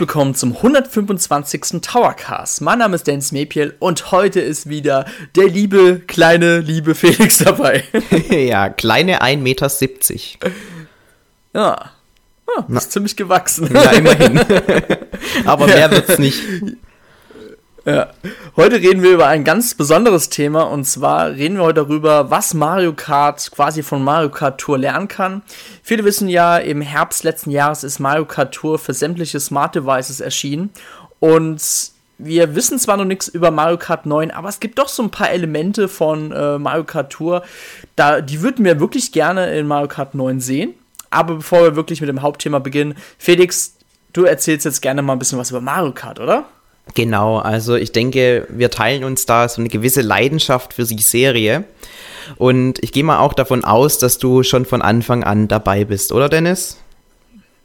herzlich willkommen zum 125. Towercast. Mein Name ist Dennis Mepiel und heute ist wieder der liebe, kleine, liebe Felix dabei. ja, kleine 1,70 Meter. Ja, ah, ist ziemlich gewachsen. Ja, immerhin. Aber mehr ja. wird's nicht. Ja. Heute reden wir über ein ganz besonderes Thema und zwar reden wir heute darüber, was Mario Kart quasi von Mario Kart Tour lernen kann. Viele wissen ja, im Herbst letzten Jahres ist Mario Kart Tour für sämtliche Smart Devices erschienen und wir wissen zwar noch nichts über Mario Kart 9, aber es gibt doch so ein paar Elemente von äh, Mario Kart Tour, da, die würden wir wirklich gerne in Mario Kart 9 sehen. Aber bevor wir wirklich mit dem Hauptthema beginnen, Felix, du erzählst jetzt gerne mal ein bisschen was über Mario Kart, oder? Genau, also ich denke, wir teilen uns da so eine gewisse Leidenschaft für die Serie. Und ich gehe mal auch davon aus, dass du schon von Anfang an dabei bist, oder Dennis?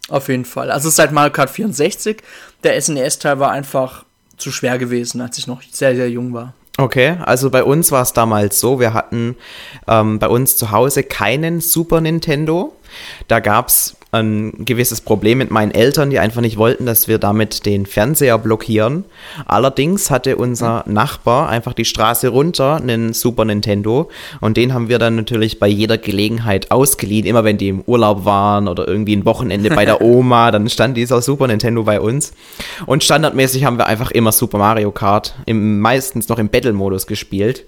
Auf jeden Fall. Also seit Mario Kart 64. Der SNES-Teil war einfach zu schwer gewesen, als ich noch sehr, sehr jung war. Okay, also bei uns war es damals so, wir hatten ähm, bei uns zu Hause keinen Super Nintendo. Da gab es ein gewisses Problem mit meinen Eltern, die einfach nicht wollten, dass wir damit den Fernseher blockieren. Allerdings hatte unser Nachbar einfach die Straße runter einen Super Nintendo und den haben wir dann natürlich bei jeder Gelegenheit ausgeliehen. Immer wenn die im Urlaub waren oder irgendwie ein Wochenende bei der Oma, dann stand dieser Super Nintendo bei uns. Und standardmäßig haben wir einfach immer Super Mario Kart, im, meistens noch im Battle-Modus gespielt.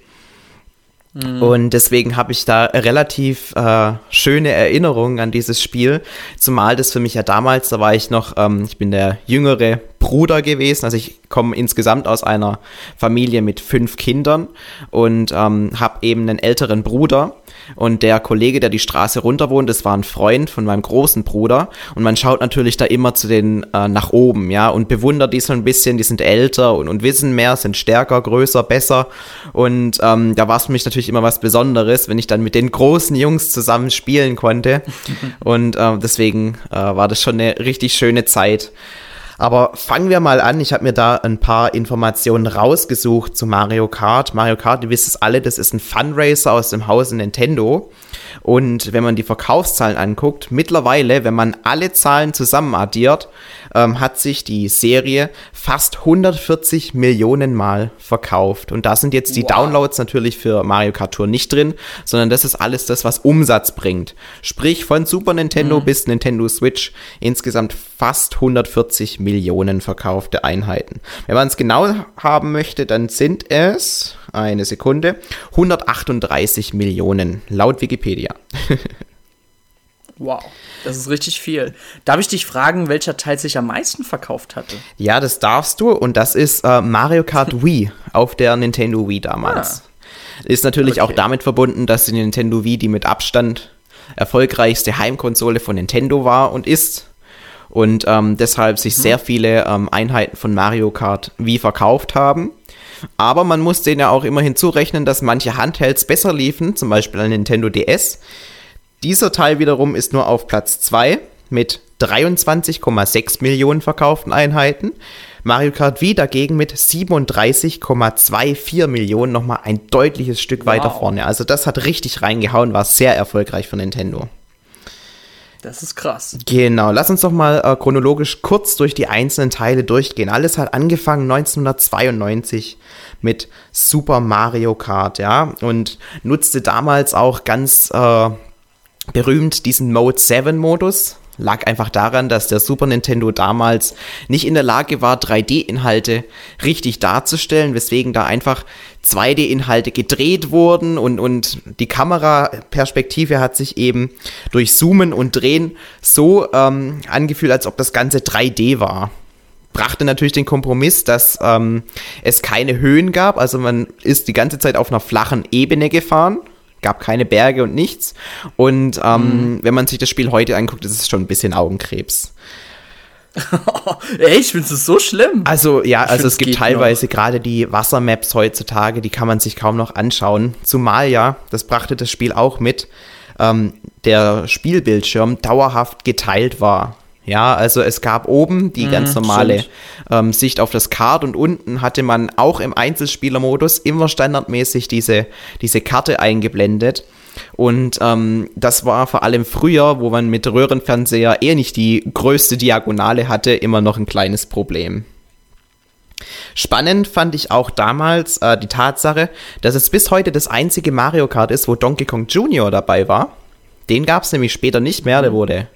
Mhm. Und deswegen habe ich da relativ äh, schöne Erinnerungen an dieses Spiel. Zumal das für mich ja damals, da war ich noch, ähm, ich bin der jüngere Bruder gewesen. Also ich komme insgesamt aus einer Familie mit fünf Kindern und ähm, habe eben einen älteren Bruder. Und der Kollege, der die Straße runter wohnt, das war ein Freund von meinem großen Bruder. Und man schaut natürlich da immer zu den äh, nach oben, ja, und bewundert die so ein bisschen. Die sind älter und, und wissen mehr, sind stärker, größer, besser. Und ähm, da war es für mich natürlich immer was Besonderes, wenn ich dann mit den großen Jungs zusammen spielen konnte. und äh, deswegen äh, war das schon eine richtig schöne Zeit. Aber fangen wir mal an. Ich habe mir da ein paar Informationen rausgesucht zu Mario Kart. Mario Kart, ihr wisst es alle, das ist ein Fundraiser aus dem Hause Nintendo. Und wenn man die Verkaufszahlen anguckt, mittlerweile, wenn man alle Zahlen zusammen addiert, ähm, hat sich die Serie fast 140 Millionen Mal verkauft. Und da sind jetzt die wow. Downloads natürlich für Mario Kart Tour nicht drin, sondern das ist alles das, was Umsatz bringt. Sprich von Super Nintendo mhm. bis Nintendo Switch insgesamt fast 140 Millionen verkaufte Einheiten. Wenn man es genau haben möchte, dann sind es, eine Sekunde, 138 Millionen laut Wikipedia. wow. Das ist richtig viel. Darf ich dich fragen, welcher Teil sich am meisten verkauft hatte? Ja, das darfst du. Und das ist äh, Mario Kart Wii auf der Nintendo Wii damals. Ah. Ist natürlich okay. auch damit verbunden, dass die Nintendo Wii die mit Abstand erfolgreichste Heimkonsole von Nintendo war und ist. Und ähm, deshalb sich mhm. sehr viele ähm, Einheiten von Mario Kart Wii verkauft haben. Aber man muss denen ja auch immer hinzurechnen, dass manche Handhelds besser liefen, zum Beispiel ein Nintendo DS. Dieser Teil wiederum ist nur auf Platz 2 mit 23,6 Millionen verkauften Einheiten. Mario Kart Wii dagegen mit 37,24 Millionen nochmal ein deutliches Stück wow. weiter vorne. Also das hat richtig reingehauen, war sehr erfolgreich für Nintendo. Das ist krass. Genau, lass uns doch mal äh, chronologisch kurz durch die einzelnen Teile durchgehen. Alles hat angefangen 1992 mit Super Mario Kart, ja, und nutzte damals auch ganz äh, berühmt diesen Mode 7 Modus. Lag einfach daran, dass der Super Nintendo damals nicht in der Lage war, 3D-Inhalte richtig darzustellen, weswegen da einfach 2D-Inhalte gedreht wurden und, und die Kameraperspektive hat sich eben durch Zoomen und Drehen so ähm, angefühlt, als ob das Ganze 3D war brachte natürlich den Kompromiss, dass ähm, es keine Höhen gab. Also man ist die ganze Zeit auf einer flachen Ebene gefahren gab keine Berge und nichts. Und ähm, mhm. wenn man sich das Spiel heute anguckt, ist es schon ein bisschen Augenkrebs. Ey, ich finde es so schlimm. Also ja, ich also es gibt teilweise gerade die Wassermaps heutzutage, die kann man sich kaum noch anschauen. Zumal ja, das brachte das Spiel auch mit, ähm, der Spielbildschirm dauerhaft geteilt war. Ja, also es gab oben die mhm, ganz normale ähm, Sicht auf das Kart und unten hatte man auch im Einzelspielermodus immer standardmäßig diese, diese Karte eingeblendet. Und ähm, das war vor allem früher, wo man mit Röhrenfernseher eher nicht die größte Diagonale hatte, immer noch ein kleines Problem. Spannend fand ich auch damals äh, die Tatsache, dass es bis heute das einzige Mario Kart ist, wo Donkey Kong Jr. dabei war. Den gab es nämlich später nicht mehr, der wurde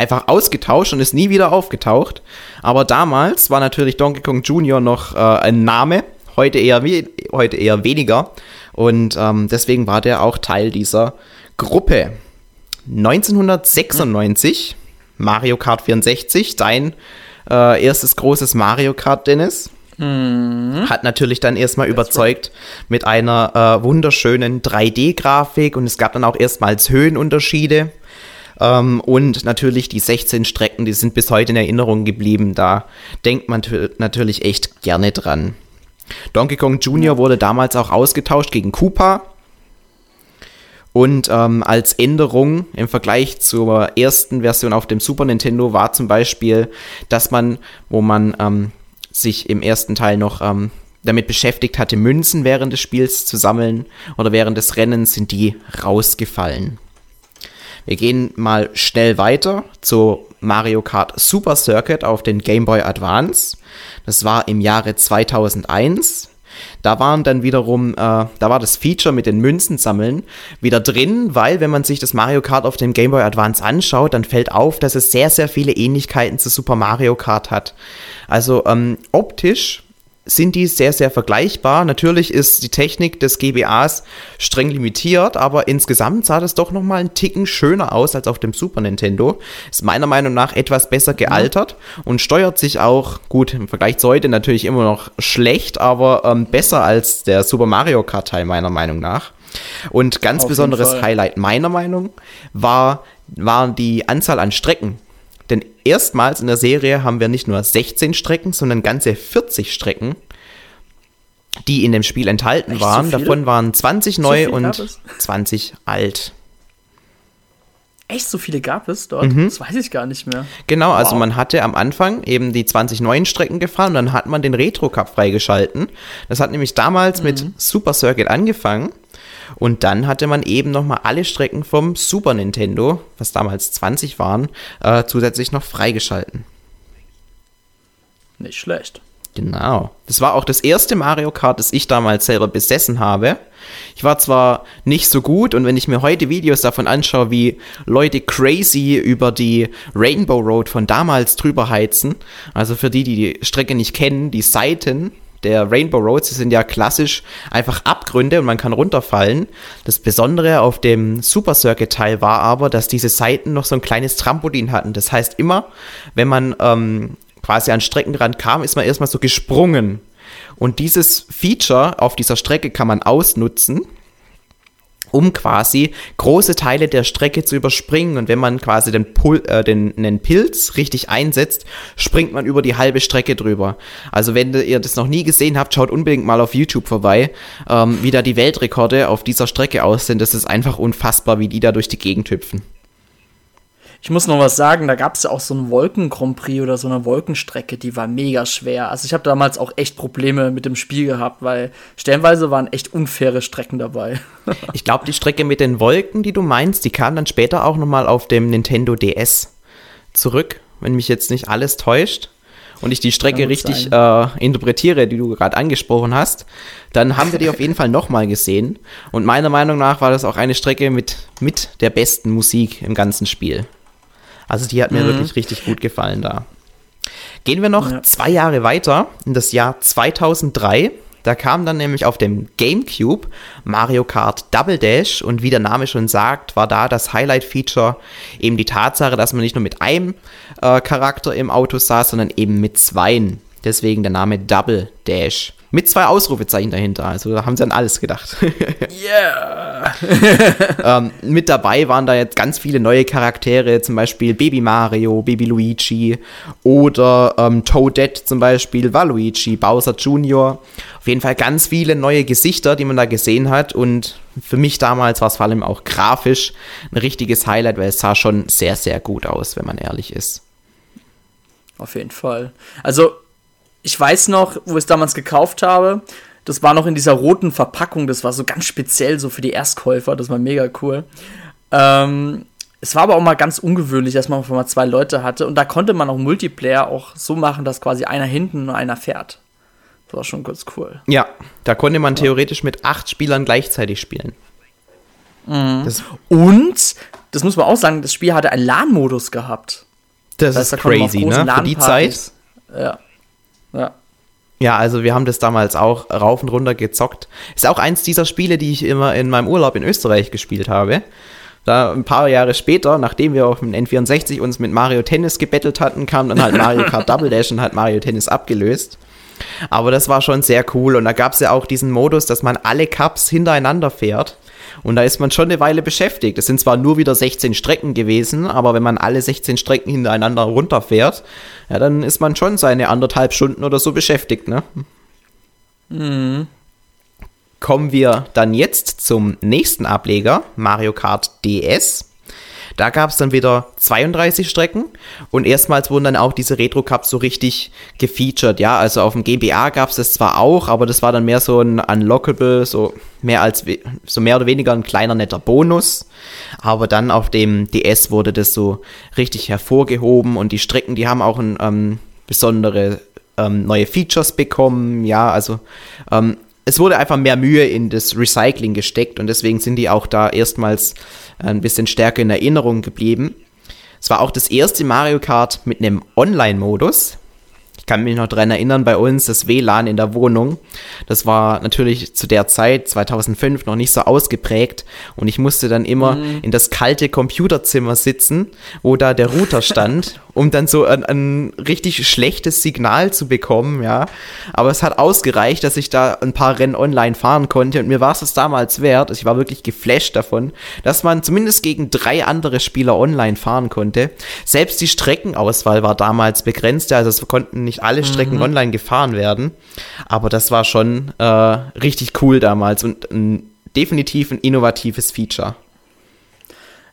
einfach ausgetauscht und ist nie wieder aufgetaucht. Aber damals war natürlich Donkey Kong Jr. noch äh, ein Name, heute eher, heute eher weniger. Und ähm, deswegen war der auch Teil dieser Gruppe. 1996, Mario Kart 64, dein äh, erstes großes Mario Kart, Dennis. Mhm. Hat natürlich dann erstmal überzeugt mit einer äh, wunderschönen 3D-Grafik und es gab dann auch erstmals Höhenunterschiede. Ähm, und natürlich die 16 Strecken, die sind bis heute in Erinnerung geblieben. Da denkt man natürlich echt gerne dran. Donkey Kong Jr. wurde damals auch ausgetauscht gegen Koopa. Und ähm, als Änderung im Vergleich zur ersten Version auf dem Super Nintendo war zum Beispiel, dass man, wo man ähm, sich im ersten Teil noch ähm, damit beschäftigt hatte, Münzen während des Spiels zu sammeln oder während des Rennens sind die rausgefallen. Wir gehen mal schnell weiter zu Mario Kart Super Circuit auf den Game Boy Advance. Das war im Jahre 2001. Da waren dann wiederum, äh, da war das Feature mit den Münzen sammeln wieder drin, weil wenn man sich das Mario Kart auf dem Game Boy Advance anschaut, dann fällt auf, dass es sehr, sehr viele Ähnlichkeiten zu Super Mario Kart hat. Also ähm, optisch sind die sehr, sehr vergleichbar. Natürlich ist die Technik des GBAs streng limitiert, aber insgesamt sah das doch nochmal einen Ticken schöner aus als auf dem Super Nintendo. Ist meiner Meinung nach etwas besser gealtert ja. und steuert sich auch, gut, im Vergleich zu heute natürlich immer noch schlecht, aber ähm, besser als der Super Mario Kart Teil meiner Meinung nach. Und ganz auf besonderes Highlight meiner Meinung war, war die Anzahl an Strecken denn erstmals in der Serie haben wir nicht nur 16 Strecken, sondern ganze 40 Strecken, die in dem Spiel enthalten Echt, waren. So Davon waren 20 neu so und 20 alt. Echt so viele gab es dort? Mhm. Das weiß ich gar nicht mehr. Genau, also wow. man hatte am Anfang eben die 20 neuen Strecken gefahren und dann hat man den Retro Cup freigeschalten. Das hat nämlich damals mhm. mit Super Circuit angefangen und dann hatte man eben nochmal alle Strecken vom Super Nintendo, was damals 20 waren, äh, zusätzlich noch freigeschalten. Nicht schlecht. Genau. Das war auch das erste Mario Kart, das ich damals selber besessen habe. Ich war zwar nicht so gut und wenn ich mir heute Videos davon anschaue, wie Leute crazy über die Rainbow Road von damals drüber heizen, also für die, die die Strecke nicht kennen, die Seiten der Rainbow Roads sind ja klassisch einfach Abgründe und man kann runterfallen. Das Besondere auf dem Super Circuit Teil war aber, dass diese Seiten noch so ein kleines Trampolin hatten. Das heißt immer, wenn man ähm, quasi an Streckenrand kam, ist man erstmal so gesprungen. Und dieses Feature auf dieser Strecke kann man ausnutzen um quasi große Teile der Strecke zu überspringen. Und wenn man quasi den, Pul äh, den, den Pilz richtig einsetzt, springt man über die halbe Strecke drüber. Also wenn ihr das noch nie gesehen habt, schaut unbedingt mal auf YouTube vorbei, ähm, wie da die Weltrekorde auf dieser Strecke aussehen. Das ist einfach unfassbar, wie die da durch die Gegend hüpfen. Ich muss noch was sagen, da gab es ja auch so einen Wolken-Grand Prix oder so eine Wolkenstrecke, die war mega schwer. Also ich habe damals auch echt Probleme mit dem Spiel gehabt, weil stellenweise waren echt unfaire Strecken dabei. ich glaube, die Strecke mit den Wolken, die du meinst, die kam dann später auch nochmal auf dem Nintendo DS zurück, wenn mich jetzt nicht alles täuscht und ich die Strecke richtig äh, interpretiere, die du gerade angesprochen hast, dann haben wir die auf jeden Fall nochmal gesehen. Und meiner Meinung nach war das auch eine Strecke mit, mit der besten Musik im ganzen Spiel. Also die hat mir mhm. wirklich richtig gut gefallen da. Gehen wir noch ja. zwei Jahre weiter, in das Jahr 2003. Da kam dann nämlich auf dem GameCube Mario Kart Double Dash und wie der Name schon sagt, war da das Highlight-Feature eben die Tatsache, dass man nicht nur mit einem äh, Charakter im Auto saß, sondern eben mit zweien. Deswegen der Name Double Dash. Mit zwei Ausrufezeichen dahinter. Also da haben sie an alles gedacht. Yeah! ähm, mit dabei waren da jetzt ganz viele neue Charaktere, zum Beispiel Baby Mario, Baby Luigi oder ähm, Toadette zum Beispiel, Waluigi, Bowser Jr. Auf jeden Fall ganz viele neue Gesichter, die man da gesehen hat. Und für mich damals war es vor allem auch grafisch ein richtiges Highlight, weil es sah schon sehr, sehr gut aus, wenn man ehrlich ist. Auf jeden Fall. Also ich weiß noch, wo ich es damals gekauft habe, Das war noch in dieser roten Verpackung. Das war so ganz speziell so für die Erstkäufer. Das war mega cool. Ähm, es war aber auch mal ganz ungewöhnlich, dass man mal zwei Leute hatte. Und da konnte man auch Multiplayer auch so machen, dass quasi einer hinten und einer fährt. Das war schon ganz cool. Ja, da konnte man theoretisch mit acht Spielern gleichzeitig spielen. Mhm. Das und, das muss man auch sagen, das Spiel hatte einen LAN-Modus gehabt. Das, das heißt, ist da crazy, ne? Für die Zeit. Ja. Ja. Ja, also wir haben das damals auch rauf und runter gezockt. Ist auch eins dieser Spiele, die ich immer in meinem Urlaub in Österreich gespielt habe. Da ein paar Jahre später, nachdem wir auf dem N64 uns mit Mario Tennis gebettelt hatten, kam dann halt Mario Kart Double Dash und hat Mario Tennis abgelöst. Aber das war schon sehr cool und da gab es ja auch diesen Modus, dass man alle Cups hintereinander fährt. Und da ist man schon eine Weile beschäftigt. Es sind zwar nur wieder 16 Strecken gewesen, aber wenn man alle 16 Strecken hintereinander runterfährt, ja, dann ist man schon seine anderthalb Stunden oder so beschäftigt, ne? Mhm. Kommen wir dann jetzt zum nächsten Ableger, Mario Kart DS. Da gab es dann wieder 32 Strecken und erstmals wurden dann auch diese Retro Cups so richtig gefeatured. Ja, also auf dem GBA gab es das zwar auch, aber das war dann mehr so ein Unlockable, so mehr als so mehr oder weniger ein kleiner netter Bonus. Aber dann auf dem DS wurde das so richtig hervorgehoben und die Strecken, die haben auch ein ähm, besondere ähm, neue Features bekommen. Ja, also ähm, es wurde einfach mehr Mühe in das Recycling gesteckt und deswegen sind die auch da erstmals ein bisschen stärker in Erinnerung geblieben. Es war auch das erste Mario Kart mit einem Online-Modus. Ich kann mich noch daran erinnern, bei uns das WLAN in der Wohnung. Das war natürlich zu der Zeit, 2005, noch nicht so ausgeprägt. Und ich musste dann immer mhm. in das kalte Computerzimmer sitzen, wo da der Router stand um dann so ein, ein, richtig schlechtes Signal zu bekommen, ja. Aber es hat ausgereicht, dass ich da ein paar Rennen online fahren konnte und mir war es das damals wert. Ich war wirklich geflasht davon, dass man zumindest gegen drei andere Spieler online fahren konnte. Selbst die Streckenauswahl war damals begrenzt, also es konnten nicht alle Strecken mhm. online gefahren werden. Aber das war schon äh, richtig cool damals und ein, definitiv ein innovatives Feature.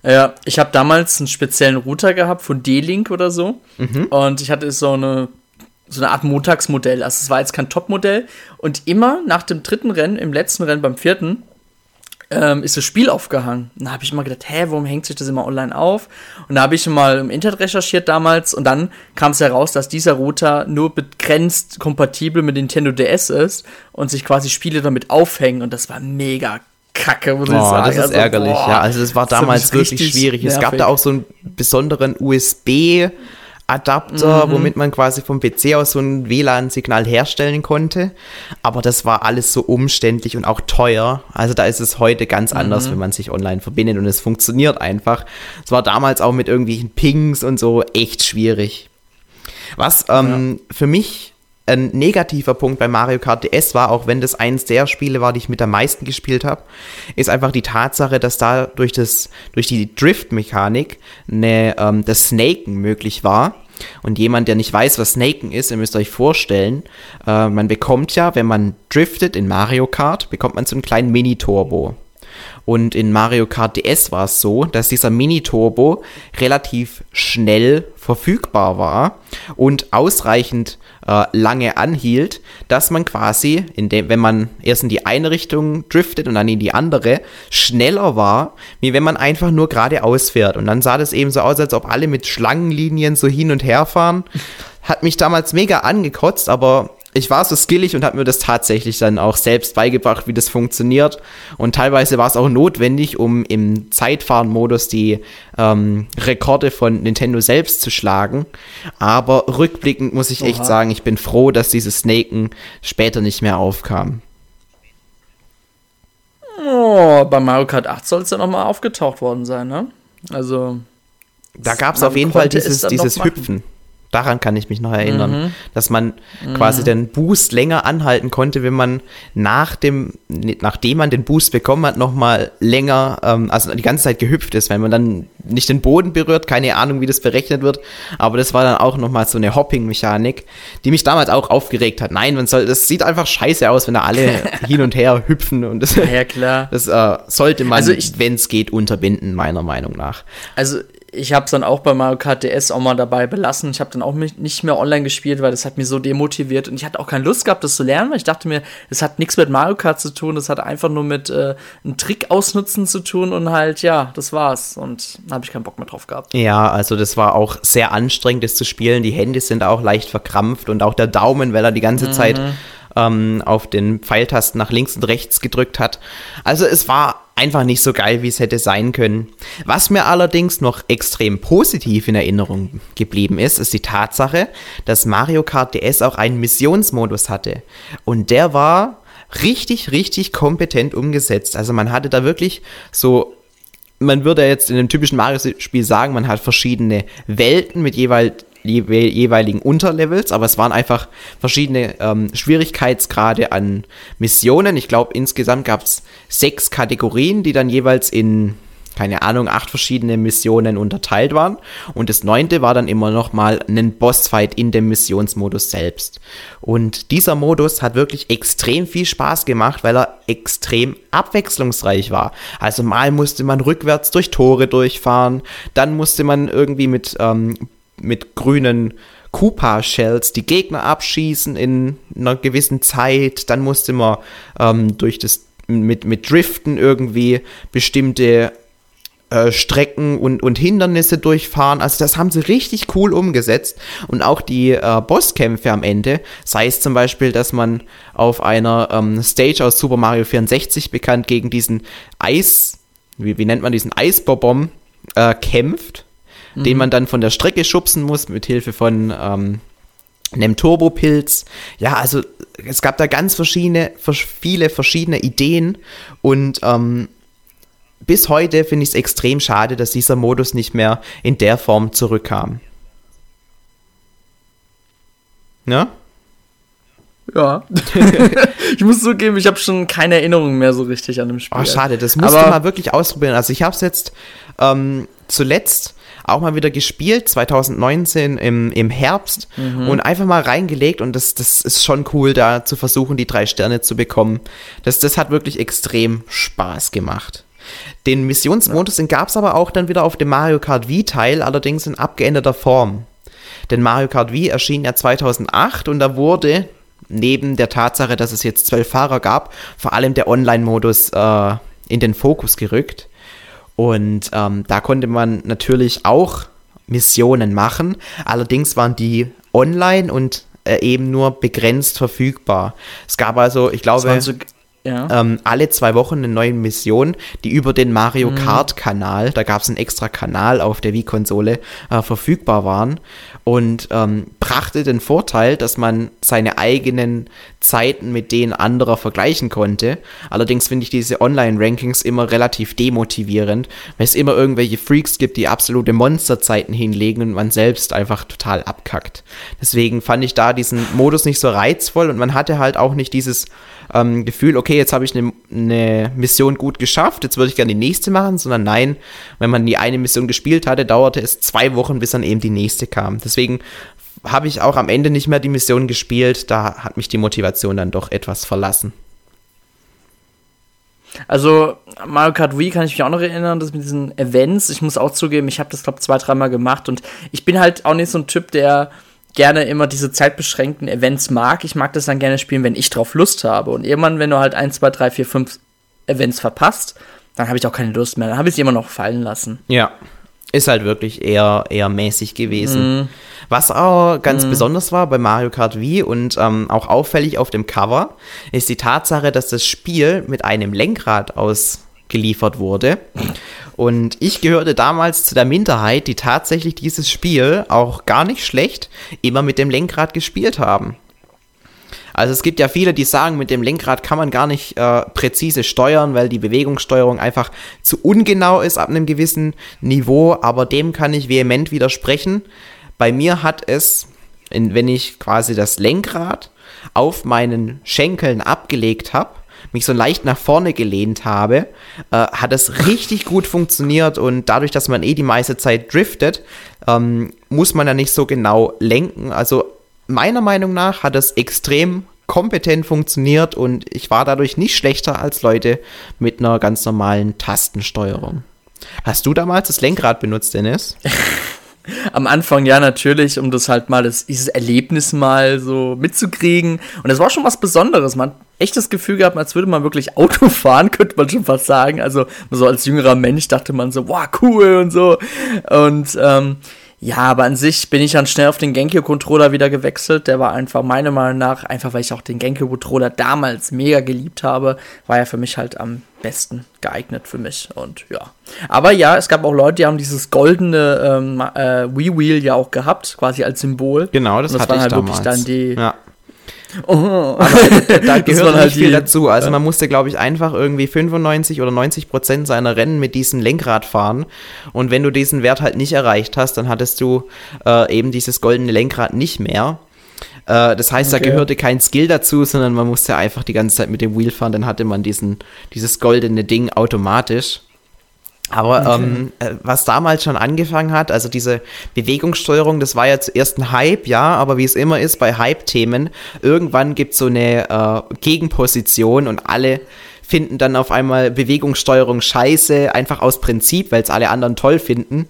Ja, ich habe damals einen speziellen Router gehabt von D-Link oder so. Mhm. Und ich hatte so eine, so eine Art Montagsmodell. Also es war jetzt kein Top-Modell. Und immer nach dem dritten Rennen, im letzten Rennen beim vierten, ähm, ist das Spiel aufgehangen. Und da habe ich immer gedacht, hä, warum hängt sich das immer online auf? Und da habe ich mal im Internet recherchiert damals und dann kam es heraus, dass dieser Router nur begrenzt kompatibel mit Nintendo DS ist und sich quasi Spiele damit aufhängen und das war mega Kacke, muss oh, ich sagen. Das ist also, ärgerlich, boah, ja. Also es war damals wirklich schwierig. Nervig. Es gab da auch so einen besonderen USB- Adapter, mhm. womit man quasi vom PC aus so ein WLAN-Signal herstellen konnte. Aber das war alles so umständlich und auch teuer. Also da ist es heute ganz mhm. anders, wenn man sich online verbindet und es funktioniert einfach. Es war damals auch mit irgendwelchen Pings und so echt schwierig. Was ähm, ja. für mich ein negativer Punkt bei Mario Kart DS war, auch wenn das eins der Spiele war, die ich mit am meisten gespielt habe, ist einfach die Tatsache, dass da durch, das, durch die Drift-Mechanik ne, ähm, das Snaken möglich war. Und jemand, der nicht weiß, was Snaken ist, ihr müsst euch vorstellen, äh, man bekommt ja, wenn man driftet in Mario Kart, bekommt man so einen kleinen Mini-Turbo. Und in Mario Kart DS war es so, dass dieser Mini-Turbo relativ schnell verfügbar war und ausreichend äh, lange anhielt, dass man quasi, dem, wenn man erst in die eine Richtung driftet und dann in die andere, schneller war, wie wenn man einfach nur geradeaus fährt. Und dann sah das eben so aus, als ob alle mit Schlangenlinien so hin und her fahren. Hat mich damals mega angekotzt, aber ich war so skillig und habe mir das tatsächlich dann auch selbst beigebracht, wie das funktioniert. Und teilweise war es auch notwendig, um im Zeitfahren-Modus die ähm, Rekorde von Nintendo selbst zu schlagen. Aber rückblickend muss ich Oha. echt sagen, ich bin froh, dass dieses Snaken später nicht mehr aufkam. Oh, bei Mario Kart 8 soll es ja nochmal aufgetaucht worden sein, ne? Also. Da gab es auf jeden Fall dieses, dieses Hüpfen. Daran kann ich mich noch erinnern, mhm. dass man mhm. quasi den Boost länger anhalten konnte, wenn man nach dem, nachdem man den Boost bekommen hat, nochmal länger, ähm, also die ganze Zeit gehüpft ist, wenn man dann nicht den Boden berührt, keine Ahnung, wie das berechnet wird, aber das war dann auch nochmal so eine Hopping-Mechanik, die mich damals auch aufgeregt hat. Nein, man soll, das sieht einfach scheiße aus, wenn da alle hin und her hüpfen und das, ja, klar. das äh, sollte man, also wenn es geht, unterbinden, meiner Meinung nach. Also ich habe es dann auch bei Mario Kart DS auch mal dabei belassen. Ich habe dann auch nicht mehr online gespielt, weil das hat mich so demotiviert und ich hatte auch keine Lust gehabt, das zu lernen, weil ich dachte mir, es hat nichts mit Mario Kart zu tun, das hat einfach nur mit äh, einem Trick ausnutzen zu tun und halt, ja, das war's. Und da habe ich keinen Bock mehr drauf gehabt. Ja, also das war auch sehr anstrengend, das zu spielen. Die Hände sind auch leicht verkrampft und auch der Daumen, weil er die ganze mhm. Zeit ähm, auf den Pfeiltasten nach links und rechts gedrückt hat. Also es war einfach nicht so geil, wie es hätte sein können. Was mir allerdings noch extrem positiv in Erinnerung geblieben ist, ist die Tatsache, dass Mario Kart DS auch einen Missionsmodus hatte. Und der war richtig, richtig kompetent umgesetzt. Also man hatte da wirklich so man würde jetzt in einem typischen Mario-Spiel sagen, man hat verschiedene Welten mit jeweils jeweiligen Unterlevels, aber es waren einfach verschiedene ähm, Schwierigkeitsgrade an Missionen. Ich glaube, insgesamt gab es sechs Kategorien, die dann jeweils in keine Ahnung, acht verschiedene Missionen unterteilt waren. Und das neunte war dann immer noch mal ein Bossfight in dem Missionsmodus selbst. Und dieser Modus hat wirklich extrem viel Spaß gemacht, weil er extrem abwechslungsreich war. Also mal musste man rückwärts durch Tore durchfahren, dann musste man irgendwie mit ähm, mit grünen Koopa-Shells die Gegner abschießen in einer gewissen Zeit. Dann musste man ähm, durch das mit, mit Driften irgendwie bestimmte äh, Strecken und, und Hindernisse durchfahren. Also das haben sie richtig cool umgesetzt. Und auch die äh, Bosskämpfe am Ende, sei es zum Beispiel, dass man auf einer ähm, Stage aus Super Mario 64 bekannt gegen diesen Eis, wie, wie nennt man diesen Eisbobom, äh, kämpft mhm. den man dann von der Strecke schubsen muss, mit Hilfe von ähm, einem Turbopilz. Ja, also es gab da ganz verschiedene, viele verschiedene Ideen und ähm, bis heute finde ich es extrem schade, dass dieser Modus nicht mehr in der Form zurückkam. Ja? Ja. ich muss zugeben, ich habe schon keine Erinnerung mehr so richtig an dem Spiel. Oh, schade, das musst du mal wirklich ausprobieren. Also ich habe es jetzt ähm, zuletzt auch mal wieder gespielt, 2019 im, im Herbst mhm. und einfach mal reingelegt und das, das ist schon cool, da zu versuchen, die drei Sterne zu bekommen. Das, das hat wirklich extrem Spaß gemacht. Den Missionsmodus, ja. gab es aber auch dann wieder auf dem Mario Kart Wii-Teil, allerdings in abgeänderter Form. Denn Mario Kart Wii erschien ja 2008 und da wurde neben der Tatsache, dass es jetzt zwölf Fahrer gab, vor allem der Online-Modus äh, in den Fokus gerückt. Und ähm, da konnte man natürlich auch Missionen machen. Allerdings waren die online und äh, eben nur begrenzt verfügbar. Es gab also, ich glaube, so, ja. ähm, alle zwei Wochen eine neue Mission, die über den Mario mhm. Kart Kanal, da gab es einen extra Kanal auf der Wii-Konsole, äh, verfügbar waren und ähm, brachte den Vorteil, dass man seine eigenen Zeiten mit denen anderer vergleichen konnte. Allerdings finde ich diese Online-Rankings immer relativ demotivierend, weil es immer irgendwelche Freaks gibt, die absolute Monsterzeiten hinlegen und man selbst einfach total abkackt. Deswegen fand ich da diesen Modus nicht so reizvoll und man hatte halt auch nicht dieses ähm, Gefühl, okay, jetzt habe ich eine ne Mission gut geschafft, jetzt würde ich gerne die nächste machen, sondern nein, wenn man die eine Mission gespielt hatte, dauerte es zwei Wochen, bis dann eben die nächste kam. Deswegen habe ich auch am Ende nicht mehr die Mission gespielt, da hat mich die Motivation dann doch etwas verlassen. Also Mario Kart Wii kann ich mich auch noch erinnern, das mit diesen Events. Ich muss auch zugeben, ich habe das glaube zwei, dreimal gemacht und ich bin halt auch nicht so ein Typ, der gerne immer diese zeitbeschränkten Events mag. Ich mag das dann gerne spielen, wenn ich drauf Lust habe. Und irgendwann, wenn du halt 1, 2, 3, 4, 5 Events verpasst, dann habe ich auch keine Lust mehr. Dann habe ich sie immer noch fallen lassen. Ja. Ist halt wirklich eher, eher mäßig gewesen. Mm. Was auch ganz mm. besonders war bei Mario Kart Wii und ähm, auch auffällig auf dem Cover, ist die Tatsache, dass das Spiel mit einem Lenkrad ausgeliefert wurde. Und ich gehörte damals zu der Minderheit, die tatsächlich dieses Spiel auch gar nicht schlecht immer mit dem Lenkrad gespielt haben. Also es gibt ja viele, die sagen, mit dem Lenkrad kann man gar nicht äh, präzise steuern, weil die Bewegungssteuerung einfach zu ungenau ist ab einem gewissen Niveau, aber dem kann ich vehement widersprechen. Bei mir hat es, wenn ich quasi das Lenkrad auf meinen Schenkeln abgelegt habe, mich so leicht nach vorne gelehnt habe, äh, hat es richtig gut funktioniert und dadurch, dass man eh die meiste Zeit driftet, ähm, muss man ja nicht so genau lenken. Also meiner Meinung nach hat es extrem kompetent funktioniert und ich war dadurch nicht schlechter als Leute mit einer ganz normalen Tastensteuerung. Hast du damals das Lenkrad benutzt, Dennis? Am Anfang ja natürlich, um das halt mal, das, dieses Erlebnis mal so mitzukriegen. Und das war schon was Besonderes. Man hat echt das Gefühl gehabt, als würde man wirklich Auto fahren, könnte man schon fast sagen. Also so als jüngerer Mensch dachte man so, wow, cool und so. Und ähm, ja, aber an sich bin ich dann schnell auf den Genki-Controller wieder gewechselt. Der war einfach meiner Meinung nach, einfach weil ich auch den Genki-Controller damals mega geliebt habe, war er für mich halt am besten geeignet für mich. Und ja. Aber ja, es gab auch Leute, die haben dieses goldene ähm, äh, Wii-Wheel ja auch gehabt, quasi als Symbol. Genau, das, Und das hatte waren ich halt damals. wirklich dann die. ja. Oh. Aber da, da gehört halt viel dazu. Also man musste, glaube ich, einfach irgendwie 95 oder 90 Prozent seiner Rennen mit diesem Lenkrad fahren. Und wenn du diesen Wert halt nicht erreicht hast, dann hattest du äh, eben dieses goldene Lenkrad nicht mehr. Äh, das heißt, da Okay. gehörte kein Skill dazu, sondern man musste einfach die ganze Zeit mit dem Wheel fahren. Dann hatte man diesen, dieses goldene Ding automatisch. Aber ähm, äh, was damals schon angefangen hat, also diese Bewegungssteuerung, das war ja zuerst ein Hype, ja, aber wie es immer ist bei Hype-Themen, irgendwann gibt es so eine äh, Gegenposition und alle finden dann auf einmal Bewegungssteuerung scheiße, einfach aus Prinzip, weil es alle anderen toll finden.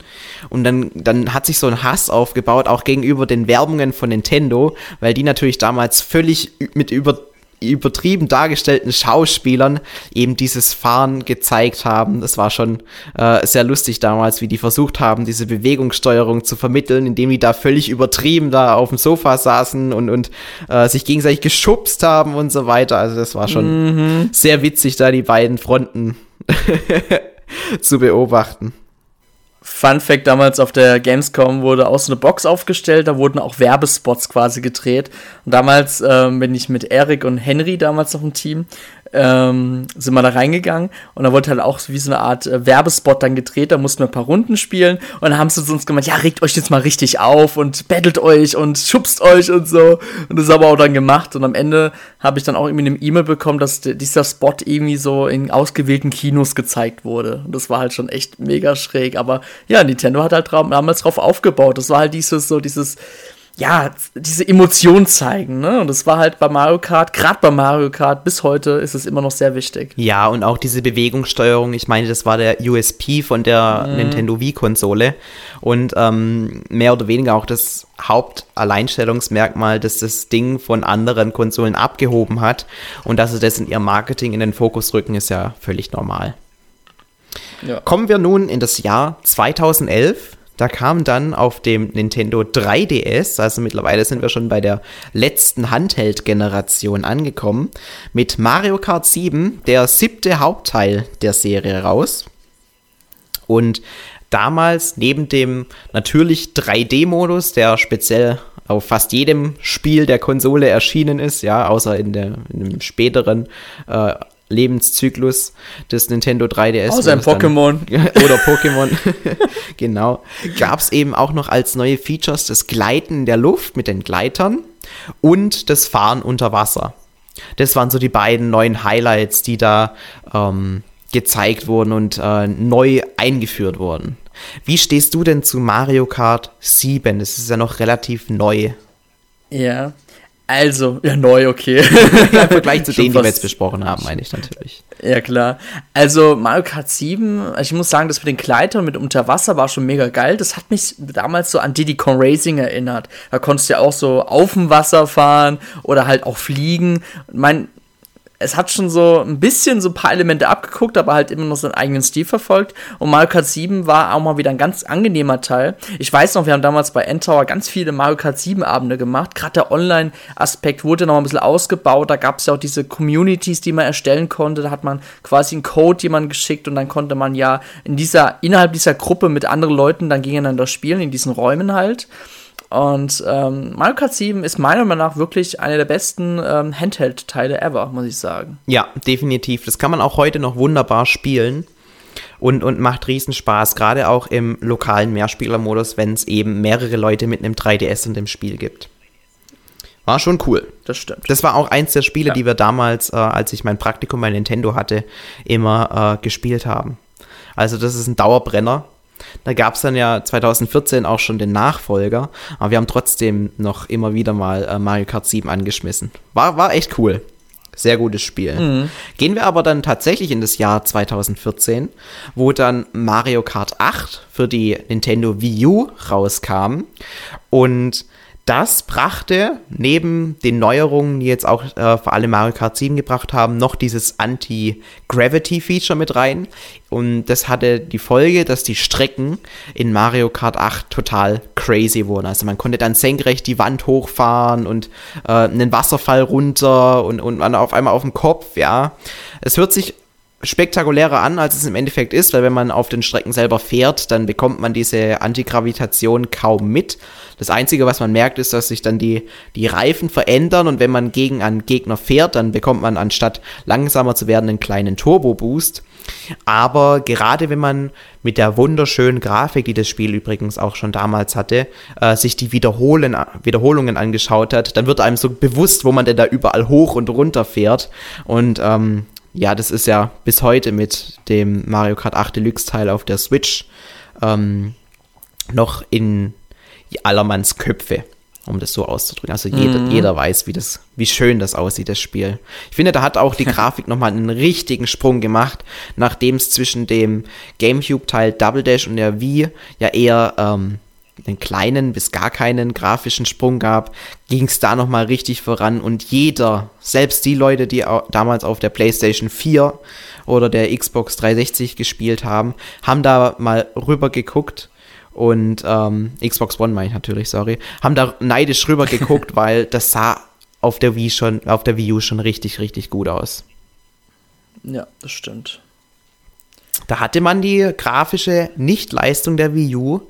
Und dann, dann hat sich so ein Hass aufgebaut, auch gegenüber den Werbungen von Nintendo, weil die natürlich damals völlig mit über übertrieben dargestellten Schauspielern eben dieses Fahren gezeigt haben. Das war schon äh, sehr lustig damals, wie die versucht haben, diese Bewegungssteuerung zu vermitteln, indem die da völlig übertrieben da auf dem Sofa saßen und, und äh, sich gegenseitig geschubst haben und so weiter. Also das war schon sehr witzig, da die beiden Fronten zu beobachten. Fun Fact: Damals auf der Gamescom wurde auch so eine Box aufgestellt, da wurden auch Werbespots quasi gedreht. Und damals ähm, bin ich mit Erik und Henry damals noch im Team, ähm, sind wir da reingegangen und da wurde halt auch wie so eine Art äh, Werbespot dann gedreht, da mussten wir ein paar Runden spielen und dann haben sie zu uns gemeint, ja, regt euch jetzt mal richtig auf und battelt euch und schubst euch und so. Und das haben wir auch dann gemacht und am Ende habe ich dann auch irgendwie eine E-Mail bekommen, dass dieser Spot irgendwie so in ausgewählten Kinos gezeigt wurde. Und das war halt schon echt mega schräg. Aber ja, Nintendo hat halt damals drauf aufgebaut. Das war halt dieses, so dieses, ja, diese Emotion zeigen, ne? Und das war halt bei Mario Kart, gerade bei Mario Kart, bis heute ist es immer noch sehr wichtig. Ja, und auch diese Bewegungssteuerung, ich meine, das war der USP von der Nintendo Wii-Konsole und ähm, mehr oder weniger auch das Hauptalleinstellungsmerkmal, das das Ding von anderen Konsolen abgehoben hat und dass sie das in ihrem Marketing in den Fokus rücken, ist ja völlig normal. Ja. Kommen wir nun in das Jahr 2011. Da kam dann auf dem Nintendo 3DS, also mittlerweile sind wir schon bei der letzten Handheld-Generation angekommen, mit Mario Kart 7 der siebte Hauptteil der Serie raus. Und damals neben dem natürlich 3D-Modus, der speziell auf fast jedem Spiel der Konsole erschienen ist, ja, außer in, der, in dem späteren äh, Lebenszyklus des Nintendo 3DS. Außer dann- Pokémon. oder Pokémon. genau. Gab es eben auch noch als neue Features das Gleiten in der Luft mit den Gleitern und das Fahren unter Wasser. Das waren so die beiden neuen Highlights, die da ähm, gezeigt wurden und äh, neu eingeführt wurden. Wie stehst du denn zu Mario Kart 7? Das ist ja noch relativ neu. Ja. Also, ja, neu, okay. Im Vergleich zu denen, die wir jetzt besprochen haben, meine ich natürlich. Ja, klar. Also Mario Kart 7, also ich muss sagen, das mit den Gleitern mit Unterwasser war schon mega geil. Das hat mich damals so an Diddy Kong Racing erinnert. Da konntest du ja auch so auf dem Wasser fahren oder halt auch fliegen. Mein, es hat schon so ein bisschen so ein paar Elemente abgeguckt, aber halt immer noch seinen eigenen Stil verfolgt. Und Mario Kart 7 war auch mal wieder ein ganz angenehmer Teil. Ich weiß noch, wir haben damals bei Endtower ganz viele Mario Kart 7 Abende gemacht. Gerade der Online-Aspekt wurde noch ein bisschen ausgebaut. Da gab es ja auch diese Communities, die man erstellen konnte. Da hat man quasi einen Code jemand geschickt und dann konnte man ja in dieser, innerhalb dieser Gruppe mit anderen Leuten dann gegeneinander spielen, in diesen Räumen halt. Und ähm, Mario Kart 7 ist meiner Meinung nach wirklich einer der besten ähm, Handheld-Teile ever, muss ich sagen. Ja, definitiv. Das kann man auch heute noch wunderbar spielen und, und macht riesen Spaß, gerade auch im lokalen Mehrspielermodus, wenn es eben mehrere Leute mit einem 3DS in dem Spiel gibt. War schon cool. Das stimmt. Das war auch eins der Spiele, Ja. die wir damals, äh, als ich mein Praktikum bei Nintendo hatte, immer äh, gespielt haben. Also das ist ein Dauerbrenner. Da gab es dann ja 2014 auch schon den Nachfolger, aber wir haben trotzdem noch immer wieder mal äh, Mario Kart 7 angeschmissen. War, war echt cool. Sehr gutes Spiel. Mhm. Gehen wir aber dann tatsächlich in das Jahr 2014, wo dann Mario Kart 8 für die Nintendo Wii U rauskam. Und das brachte neben den Neuerungen, die jetzt auch äh, vor allem Mario Kart 7 gebracht haben, noch dieses Anti-Gravity-Feature mit rein. Und das hatte die Folge, dass die Strecken in Mario Kart 8 total crazy wurden. Also man konnte dann senkrecht die Wand hochfahren und äh, einen Wasserfall runter und, und man auf einmal auf dem Kopf, ja. Es hört sich spektakulärer an, als es im Endeffekt ist, weil wenn man auf den Strecken selber fährt, dann bekommt man diese Antigravitation kaum mit. Das Einzige, was man merkt, ist, dass sich dann die, die Reifen verändern und wenn man gegen einen Gegner fährt, dann bekommt man anstatt langsamer zu werden einen kleinen Turbo-Boost. Aber gerade wenn man mit der wunderschönen Grafik, die das Spiel übrigens auch schon damals hatte, äh, sich die Wiederholen, Wiederholungen angeschaut hat, dann wird einem so bewusst, wo man denn da überall hoch und runter fährt. Und ähm, ja, das ist ja bis heute mit dem Mario Kart 8 Deluxe Teil auf der Switch ähm, noch in allermanns Köpfe, um das so auszudrücken. Also jeder, mhm. jeder weiß, wie, das, wie schön das aussieht, das Spiel. Ich finde, da hat auch die Grafik nochmal einen richtigen Sprung gemacht, nachdem es zwischen dem GameCube-Teil Double Dash und der Wii ja eher ähm, einen kleinen bis gar keinen grafischen Sprung gab, ging es da nochmal richtig voran und jeder, selbst die Leute, die damals auf der PlayStation 4 oder der Xbox 360 gespielt haben, haben da mal rüber geguckt und ähm, Xbox One meine ich natürlich, sorry, haben da neidisch rüber geguckt, weil das sah auf der Wii schon, auf der Wii U schon richtig, richtig gut aus. Ja, das stimmt. Da hatte man die grafische Nichtleistung der Wii U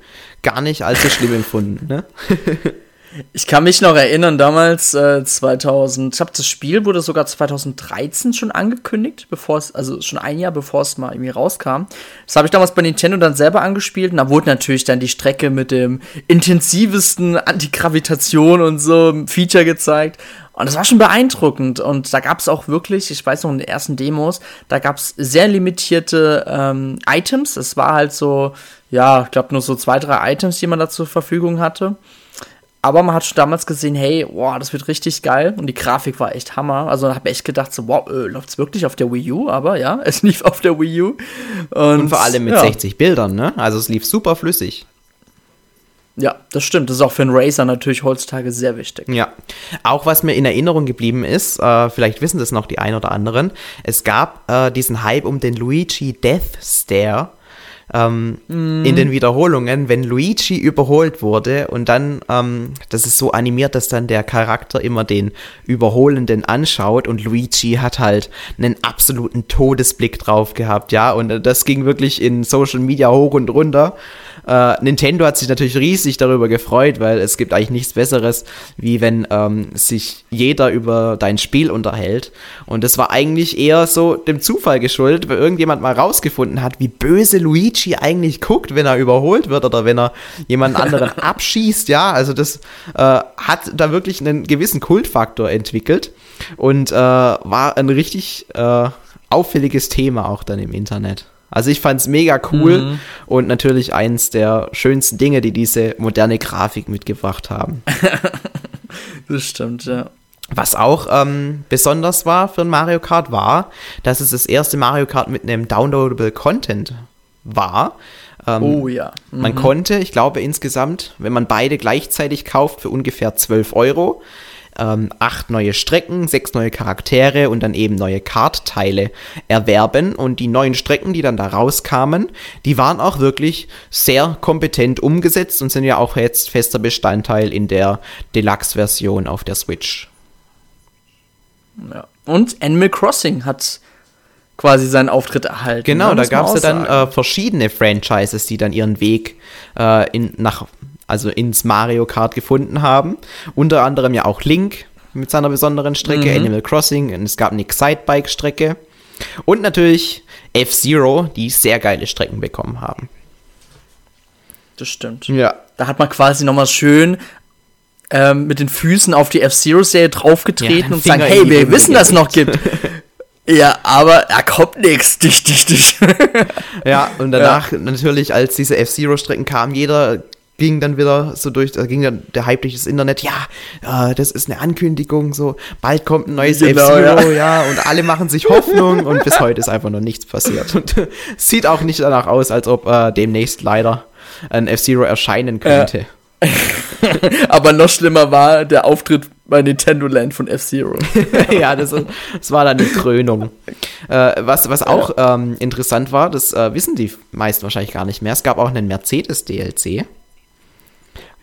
gar nicht allzu schlimm empfunden. Ne? Ich kann mich noch erinnern, damals äh, 2000, ich habe das Spiel wurde sogar 2013 schon angekündigt, bevor es, also schon ein Jahr bevor es mal irgendwie rauskam. Das habe ich damals bei Nintendo dann selber angespielt und da wurde natürlich dann die Strecke mit dem intensivsten Antigravitation und so Feature gezeigt. Und das war schon beeindruckend. Und da gab es auch wirklich, ich weiß noch in den ersten Demos, da gab es sehr limitierte ähm, Items. Es war halt so, ja, ich glaube nur so zwei, drei Items, die man da zur Verfügung hatte. Aber man hat schon damals gesehen, hey, wow, das wird richtig geil. Und die Grafik war echt Hammer. Also da habe ich echt gedacht, so, wow, äh, läuft es wirklich auf der Wii U? Aber ja, es lief auf der Wii U. Und, Und vor allem mit ja. 60 Bildern, ne? Also es lief super flüssig. Ja, das stimmt. Das ist auch für einen Racer natürlich heutzutage sehr wichtig. Ja. Auch was mir in Erinnerung geblieben ist, äh, vielleicht wissen das noch die ein oder anderen, es gab äh, diesen Hype um den Luigi Death Stare ähm, mm. in den Wiederholungen, wenn Luigi überholt wurde und dann, ähm, das ist so animiert, dass dann der Charakter immer den Überholenden anschaut und Luigi hat halt einen absoluten Todesblick drauf gehabt, ja, und das ging wirklich in Social Media hoch und runter. Äh, Nintendo hat sich natürlich riesig darüber gefreut, weil es gibt eigentlich nichts Besseres, wie wenn ähm, sich jeder über dein Spiel unterhält. Und das war eigentlich eher so dem Zufall geschuldet, weil irgendjemand mal rausgefunden hat, wie böse Luigi eigentlich guckt, wenn er überholt wird oder wenn er jemand anderen abschießt. Ja, also das äh, hat da wirklich einen gewissen Kultfaktor entwickelt und äh, war ein richtig äh, auffälliges Thema auch dann im Internet. Also ich fand es mega cool mhm. und natürlich eins der schönsten Dinge, die diese moderne Grafik mitgebracht haben. das stimmt, ja. Was auch ähm, besonders war für ein Mario Kart war, dass es das erste Mario Kart mit einem downloadable Content war. Ähm, oh ja. Mhm. Man konnte, ich glaube insgesamt, wenn man beide gleichzeitig kauft, für ungefähr 12 Euro ähm, acht neue Strecken, sechs neue Charaktere und dann eben neue Kartteile erwerben. Und die neuen Strecken, die dann da rauskamen, die waren auch wirklich sehr kompetent umgesetzt und sind ja auch jetzt fester Bestandteil in der Deluxe-Version auf der Switch. Ja. Und Animal Crossing hat quasi seinen Auftritt erhalten. Genau, da gab es ja dann äh, verschiedene Franchises, die dann ihren Weg äh, in, nach also ins Mario Kart gefunden haben. Unter anderem ja auch Link mit seiner besonderen Strecke, mhm. Animal Crossing, und es gab eine Excitebike-Strecke. Und natürlich F-Zero, die sehr geile Strecken bekommen haben. Das stimmt. Ja. Da hat man quasi nochmal schön ähm, mit den Füßen auf die F-Zero-Serie draufgetreten ja, und sagen, hey, wir wissen, dass es noch gibt. Ja, aber er kommt nichts. Dich, dich, dich. ja, und danach ja. natürlich, als diese F-Zero-Strecken kamen, jeder ging dann wieder so durch, da ging dann der Hype durch das Internet, ja, äh, das ist eine Ankündigung, so bald kommt ein neues genau, F-Zero, ja. ja. und alle machen sich Hoffnung und bis heute ist einfach noch nichts passiert. Und sieht auch nicht danach aus, als ob äh, demnächst leider ein F-Zero erscheinen könnte. Äh. Aber noch schlimmer war der Auftritt bei Nintendo Land von F-Zero. ja, das, das, war dann die Krönung. Äh, was, was auch ähm, interessant war, das äh, wissen die meisten wahrscheinlich gar nicht mehr. Es gab auch einen Mercedes-DLC.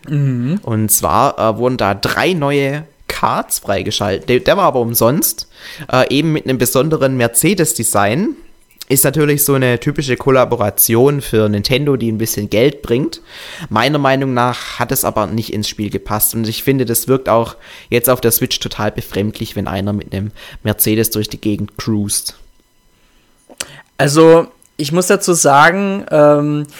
Mhm. Und zwar äh, wurden da drei neue Cards freigeschaltet. Der, der war aber umsonst. Äh, eben mit einem besonderen Mercedes-Design. Ist natürlich so eine typische Kollaboration für Nintendo, die ein bisschen Geld bringt. Meiner Meinung nach hat es aber nicht ins Spiel gepasst. Und ich finde, das wirkt auch jetzt auf der Switch total befremdlich, wenn einer mit einem Mercedes durch die Gegend cruist. Also, ich muss dazu sagen, ähm, äh,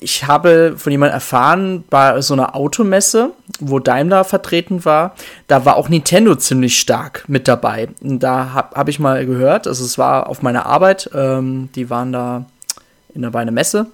ich habe von jemandem erfahren, bei so einer Automesse, wo Daimler vertreten war, da war auch Nintendo ziemlich stark mit dabei. Und da habe hab ich mal gehört, also es war auf meiner Arbeit, ähm, die waren da in der, bei einer Messe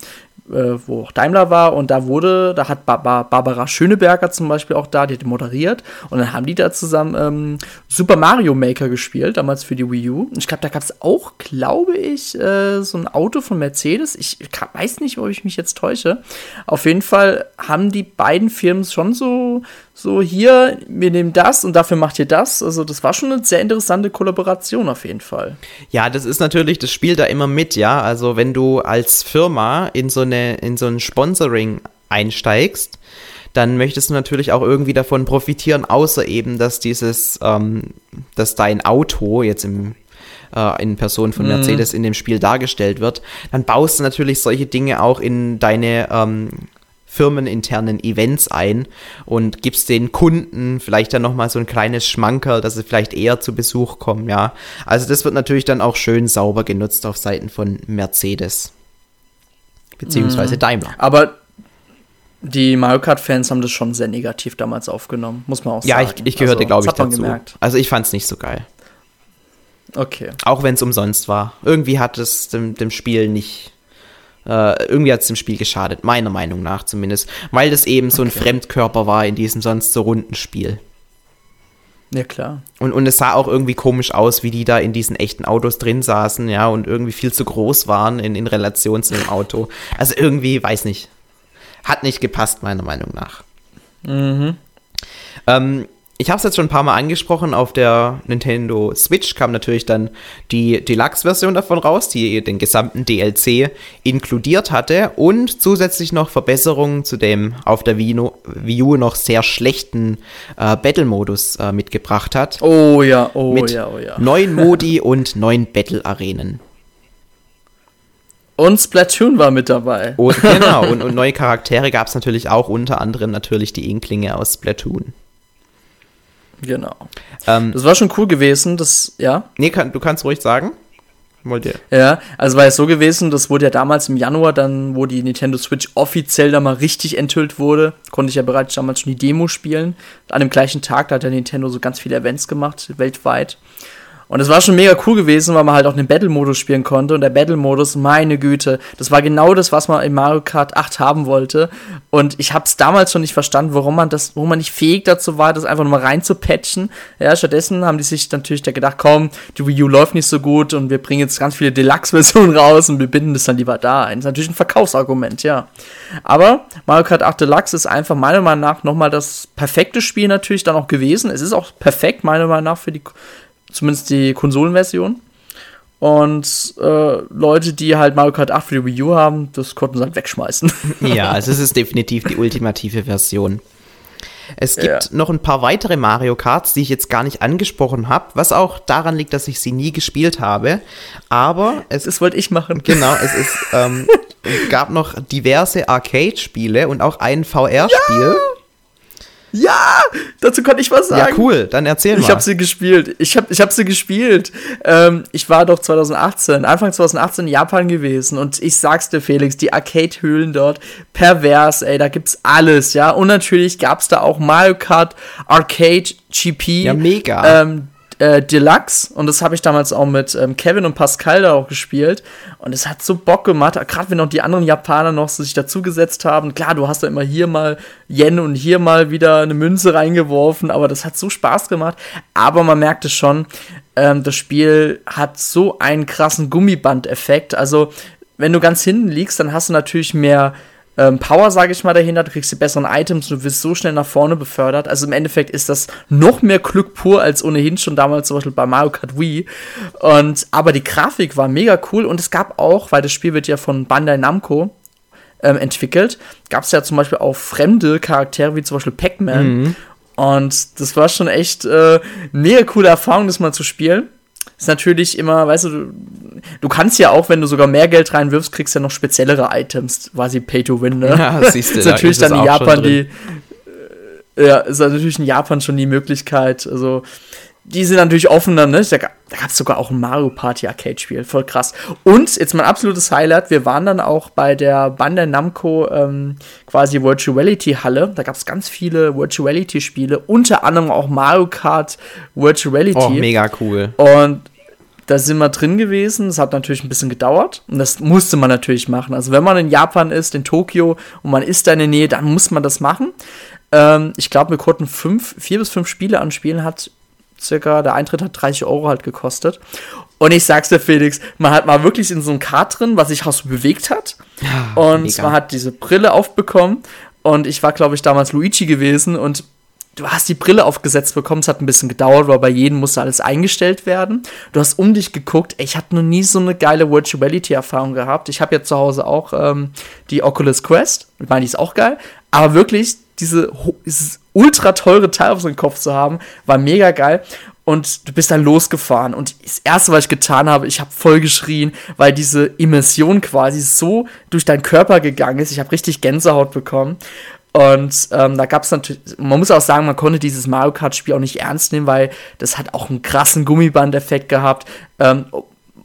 äh, wo auch Daimler war und da wurde, da hat ba ba Barbara Schöneberger zum Beispiel auch da, die hat moderiert und dann haben die da zusammen ähm, Super Mario Maker gespielt, damals für die Wii U. Ich glaube, da gab es auch, glaube ich, äh, so ein Auto von Mercedes. Ich weiß nicht, ob ich mich jetzt täusche. Auf jeden Fall haben die beiden Firmen schon so so hier, wir nehmen das und dafür macht ihr das. Also das war schon eine sehr interessante Kollaboration auf jeden Fall. Ja, das ist natürlich, das spielt da immer mit, ja. Also wenn du als Firma in so eine, in so ein Sponsoring einsteigst, dann möchtest du natürlich auch irgendwie davon profitieren, außer eben, dass dieses, ähm, dass dein Auto jetzt im äh, in Person von mhm. Mercedes mhm. in dem Spiel dargestellt wird, dann baust du natürlich solche Dinge auch in deine ähm, firmeninternen Events ein und gibst den Kunden vielleicht dann nochmal so ein kleines Schmankerl, dass sie vielleicht eher zu Besuch kommen, ja. Also das wird natürlich dann auch schön sauber genutzt auf Seiten von Mercedes. Beziehungsweise mhm. Daimler. Aber die Mario Kart-Fans haben das schon sehr negativ damals aufgenommen, muss man auch ja, sagen. Ja, ich, ich gehörte, also, glaube ich, dazu. Gemerkt. Also ich fand es nicht so geil. Okay. Auch wenn es umsonst war. Irgendwie hat es dem, dem Spiel nicht, äh, irgendwie hat es dem Spiel geschadet, meiner Meinung nach zumindest, weil das eben so ein Fremdkörper war in diesem sonst so runden Spiel. Ja, klar. Und, und es sah auch irgendwie komisch aus, wie die da in diesen echten Autos drin saßen, ja, und irgendwie viel zu groß waren in, in Relation zu dem Auto. Also irgendwie, weiß nicht. Hat nicht gepasst, meiner Meinung nach. Mhm. Ähm, ich habe es jetzt schon ein paar Mal angesprochen, auf der Nintendo Switch kam natürlich dann die Deluxe-Version davon raus, die den gesamten DLC inkludiert hatte und zusätzlich noch Verbesserungen zu dem auf der Wii, no Wii U noch sehr schlechten äh, Battle-Modus äh, mitgebracht hat. Oh ja, oh mit ja, oh ja. Neun Modi und neun Battle-Arenen. Und Splatoon war mit dabei. Und, genau, und, und neue Charaktere gab es natürlich auch, unter anderem natürlich die Inklinge aus Splatoon. Genau. Ähm, das war schon cool gewesen, das, ja. Nee, kann, du kannst ruhig sagen. Wollt? Ja, also war es so gewesen, das wurde ja damals im Januar dann, wo die Nintendo Switch offiziell da mal richtig enthüllt wurde, konnte ich ja bereits damals schon die Demo spielen. An dem gleichen Tag, da hat ja Nintendo so ganz viele Events gemacht, weltweit. Und es war schon mega cool gewesen, weil man halt auch den Battle-Modus spielen konnte. Und der Battle-Modus, meine Güte, das war genau das, was man in Mario Kart 8 haben wollte. Und ich habe es damals schon nicht verstanden, warum man das, warum man nicht fähig dazu war, das einfach nur mal reinzupatchen. Ja, stattdessen haben die sich natürlich da gedacht, komm, die Wii U läuft nicht so gut und wir bringen jetzt ganz viele Deluxe-Versionen raus und wir binden das dann lieber da ein. Das ist natürlich ein Verkaufsargument, ja. Aber Mario Kart 8 Deluxe ist einfach meiner Meinung nach nochmal das perfekte Spiel natürlich dann auch gewesen. Es ist auch perfekt, meiner Meinung nach, für die Zumindest die Konsolenversion. Und äh, Leute, die halt Mario Kart 8 für die Wii U haben, das konnten sie halt wegschmeißen. ja, also es ist definitiv die ultimative Version. Es gibt ja. noch ein paar weitere Mario Karts, die ich jetzt gar nicht angesprochen habe, was auch daran liegt, dass ich sie nie gespielt habe. Aber es das wollte ich machen. Genau, es ist ähm, es gab noch diverse Arcade-Spiele und auch ein VR-Spiel. Ja! Ja, dazu kann ich was sagen. Ja, cool, dann erzähl mal. Ich habe sie gespielt. Ich habe ich hab sie gespielt. Ähm, ich war doch 2018, Anfang 2018 in Japan gewesen und ich sag's dir, Felix, die Arcade-Höhlen dort, pervers, ey, da gibt's alles, ja. Und natürlich gab's da auch Mario Kart Arcade GP. Ja, mega. Ähm, äh, Deluxe und das habe ich damals auch mit ähm, Kevin und Pascal da auch gespielt und es hat so Bock gemacht, gerade wenn noch die anderen Japaner noch sich dazugesetzt haben. Klar, du hast da immer hier mal Yen und hier mal wieder eine Münze reingeworfen, aber das hat so Spaß gemacht. Aber man merkte schon, ähm, das Spiel hat so einen krassen Gummiband-Effekt. Also wenn du ganz hinten liegst, dann hast du natürlich mehr ähm, Power, sage ich mal, dahinter. Du kriegst die besseren Items, du wirst so schnell nach vorne befördert. Also im Endeffekt ist das noch mehr Glück pur als ohnehin schon damals zum Beispiel bei Mario Kart Wii. Und, aber die Grafik war mega cool und es gab auch, weil das Spiel wird ja von Bandai Namco ähm, entwickelt, gab es ja zum Beispiel auch fremde Charaktere wie zum Beispiel Pac-Man. Mhm. Und das war schon echt äh, mega coole Erfahrung, das mal zu spielen ist natürlich immer, weißt du, du kannst ja auch, wenn du sogar mehr Geld reinwirfst, kriegst du ja noch speziellere Items, quasi Pay to Win, ne? Ja, siehst du, ist natürlich dann in Japan die, äh, ja, ist natürlich in Japan schon die Möglichkeit, also, die sind natürlich offener, ne? Da, gab es sogar auch ein Mario Party Arcade-Spiel, voll krass. Und jetzt mein absolutes Highlight, wir waren dann auch bei der Bandai Namco ähm, quasi Virtual Reality Halle. Da gab es ganz viele Virtual Reality Spiele, unter anderem auch Mario Kart Virtual Reality. Oh, mega cool. Und da sind wir drin gewesen. Das hat natürlich ein bisschen gedauert und das musste man natürlich machen. Also wenn man in Japan ist, in Tokio und man ist da in der Nähe, dann muss man das machen. Ähm, ich glaube, wir konnten fünf, vier bis fünf Spiele anspielen, hat circa, der Eintritt hat 30 Euro halt gekostet. Und ich sag's dir, Felix, man hat mal wirklich in so einem Kart drin, was sich auch so bewegt hat. Ja, und mega. man hat diese Brille aufbekommen. Und ich war, glaube ich, damals Luigi gewesen und du hast die Brille aufgesetzt bekommen, es hat ein bisschen gedauert, weil bei jedem musste alles eingestellt werden. Du hast um dich geguckt, ich hatte noch nie so eine geile Virtual Reality Erfahrung gehabt. Ich habe ja zu Hause auch ähm, die Oculus Quest, ich meine, die ist auch geil, aber wirklich diese, dieses ultra teure Teil auf seinem Kopf zu haben, war mega geil. Und du bist dann losgefahren. Und das Erste, was ich getan habe, ich habe voll geschrien, weil diese Immersion quasi so durch deinen Körper gegangen ist. Ich habe richtig Gänsehaut bekommen. Und ähm, da gab es natürlich, man muss auch sagen, man konnte dieses Mario Kart-Spiel auch nicht ernst nehmen, weil das hat auch einen krassen Gummiband-Effekt gehabt. Ähm,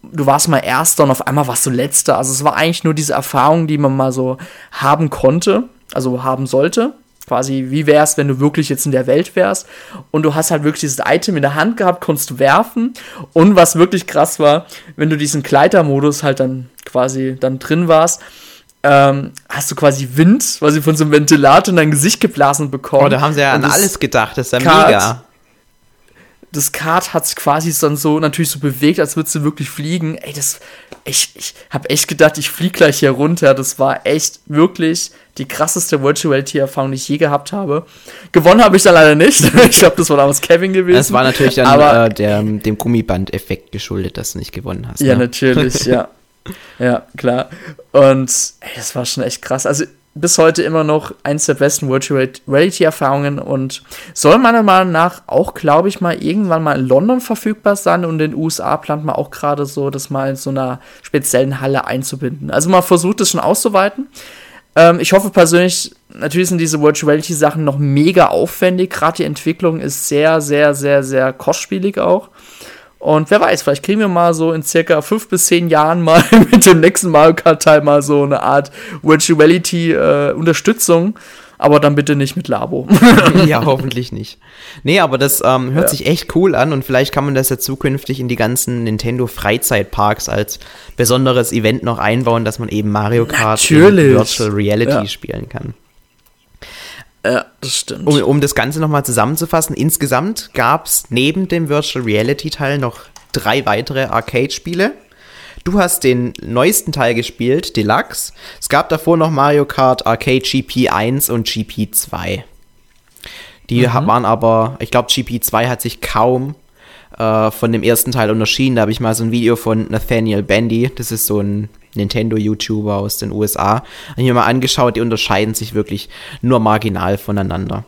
du warst mal Erster und auf einmal warst du Letzter. Also es war eigentlich nur diese Erfahrung, die man mal so haben konnte, also haben sollte. Quasi, wie wär's, wenn du wirklich jetzt in der Welt wärst? Und du hast halt wirklich dieses Item in der Hand gehabt, konntest du werfen. Und was wirklich krass war, wenn du diesen Kleidermodus halt dann quasi dann drin warst, ähm, hast du quasi Wind, quasi von so einem Ventilator in dein Gesicht geblasen bekommen. Oh, da haben sie ja an alles gedacht, das ist ja Kart, mega. Das Kart hat sich quasi dann so natürlich so bewegt, als würdest du wirklich fliegen. Ey, das, ich, ich habe echt gedacht, ich fliege gleich hier runter. Das war echt wirklich die krasseste Virtual Reality-Erfahrung, die ich je gehabt habe. Gewonnen habe ich da leider nicht. ich glaube, das war damals Kevin gewesen. Das war natürlich dann aber, äh, der, dem Gummiband-Effekt geschuldet, dass du nicht gewonnen hast. Ja, ne? natürlich, ja. Ja, klar. Und ey, das war schon echt krass. Also bis heute immer noch eins der besten Virtual Reality-Erfahrungen und soll meiner Meinung nach auch, glaube ich, mal irgendwann mal in London verfügbar sein und in den USA plant man auch gerade so, das mal in so einer speziellen Halle einzubinden. Also man versucht es schon auszuweiten. Ähm, ich hoffe persönlich, natürlich sind diese Virtual Reality Sachen noch mega aufwendig. Gerade die Entwicklung ist sehr, sehr, sehr, sehr kostspielig auch. Und wer weiß, vielleicht kriegen wir mal so in circa fünf bis zehn Jahren mal mit dem nächsten Mario Kart Teil mal so eine Art Virtual Reality äh, Unterstützung aber dann bitte nicht mit Labo. ja, hoffentlich nicht. Nee, aber das ähm, hört ja. sich echt cool an und vielleicht kann man das ja zukünftig in die ganzen Nintendo Freizeitparks als besonderes Event noch einbauen, dass man eben Mario Kart Virtual Reality ja. spielen kann. Ja, das stimmt. Um, um das Ganze nochmal zusammenzufassen, insgesamt gab es neben dem Virtual Reality Teil noch drei weitere Arcade-Spiele. Du hast den neuesten Teil gespielt, Deluxe. Es gab davor noch Mario Kart Arcade GP 1 und GP 2. Die mhm. waren aber, ich glaube, GP 2 hat sich kaum äh, von dem ersten Teil unterschieden. Da habe ich mal so ein Video von Nathaniel Bandy, das ist so ein Nintendo-YouTuber aus den USA, habe ich mir mal angeschaut, die unterscheiden sich wirklich nur marginal voneinander.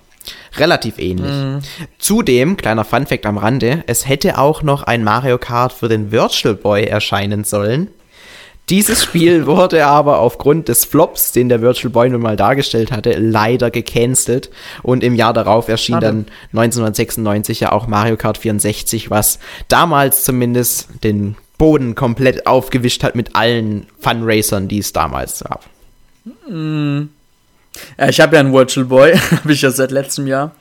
Relativ ähnlich. Mhm. Zudem, kleiner Funfact am Rande, es hätte auch noch ein Mario Kart für den Virtual Boy erscheinen sollen. Dieses Spiel wurde aber aufgrund des Flops, den der Virtual Boy nun mal dargestellt hatte, leider gecancelt. Und im Jahr darauf erschien Schade. dann 1996 ja auch Mario Kart 64, was damals zumindest den Boden komplett aufgewischt hat mit allen Funracern, die es damals gab. Mhm. Ja, ich habe ja einen Virtual Boy, habe ich ja seit letztem Jahr.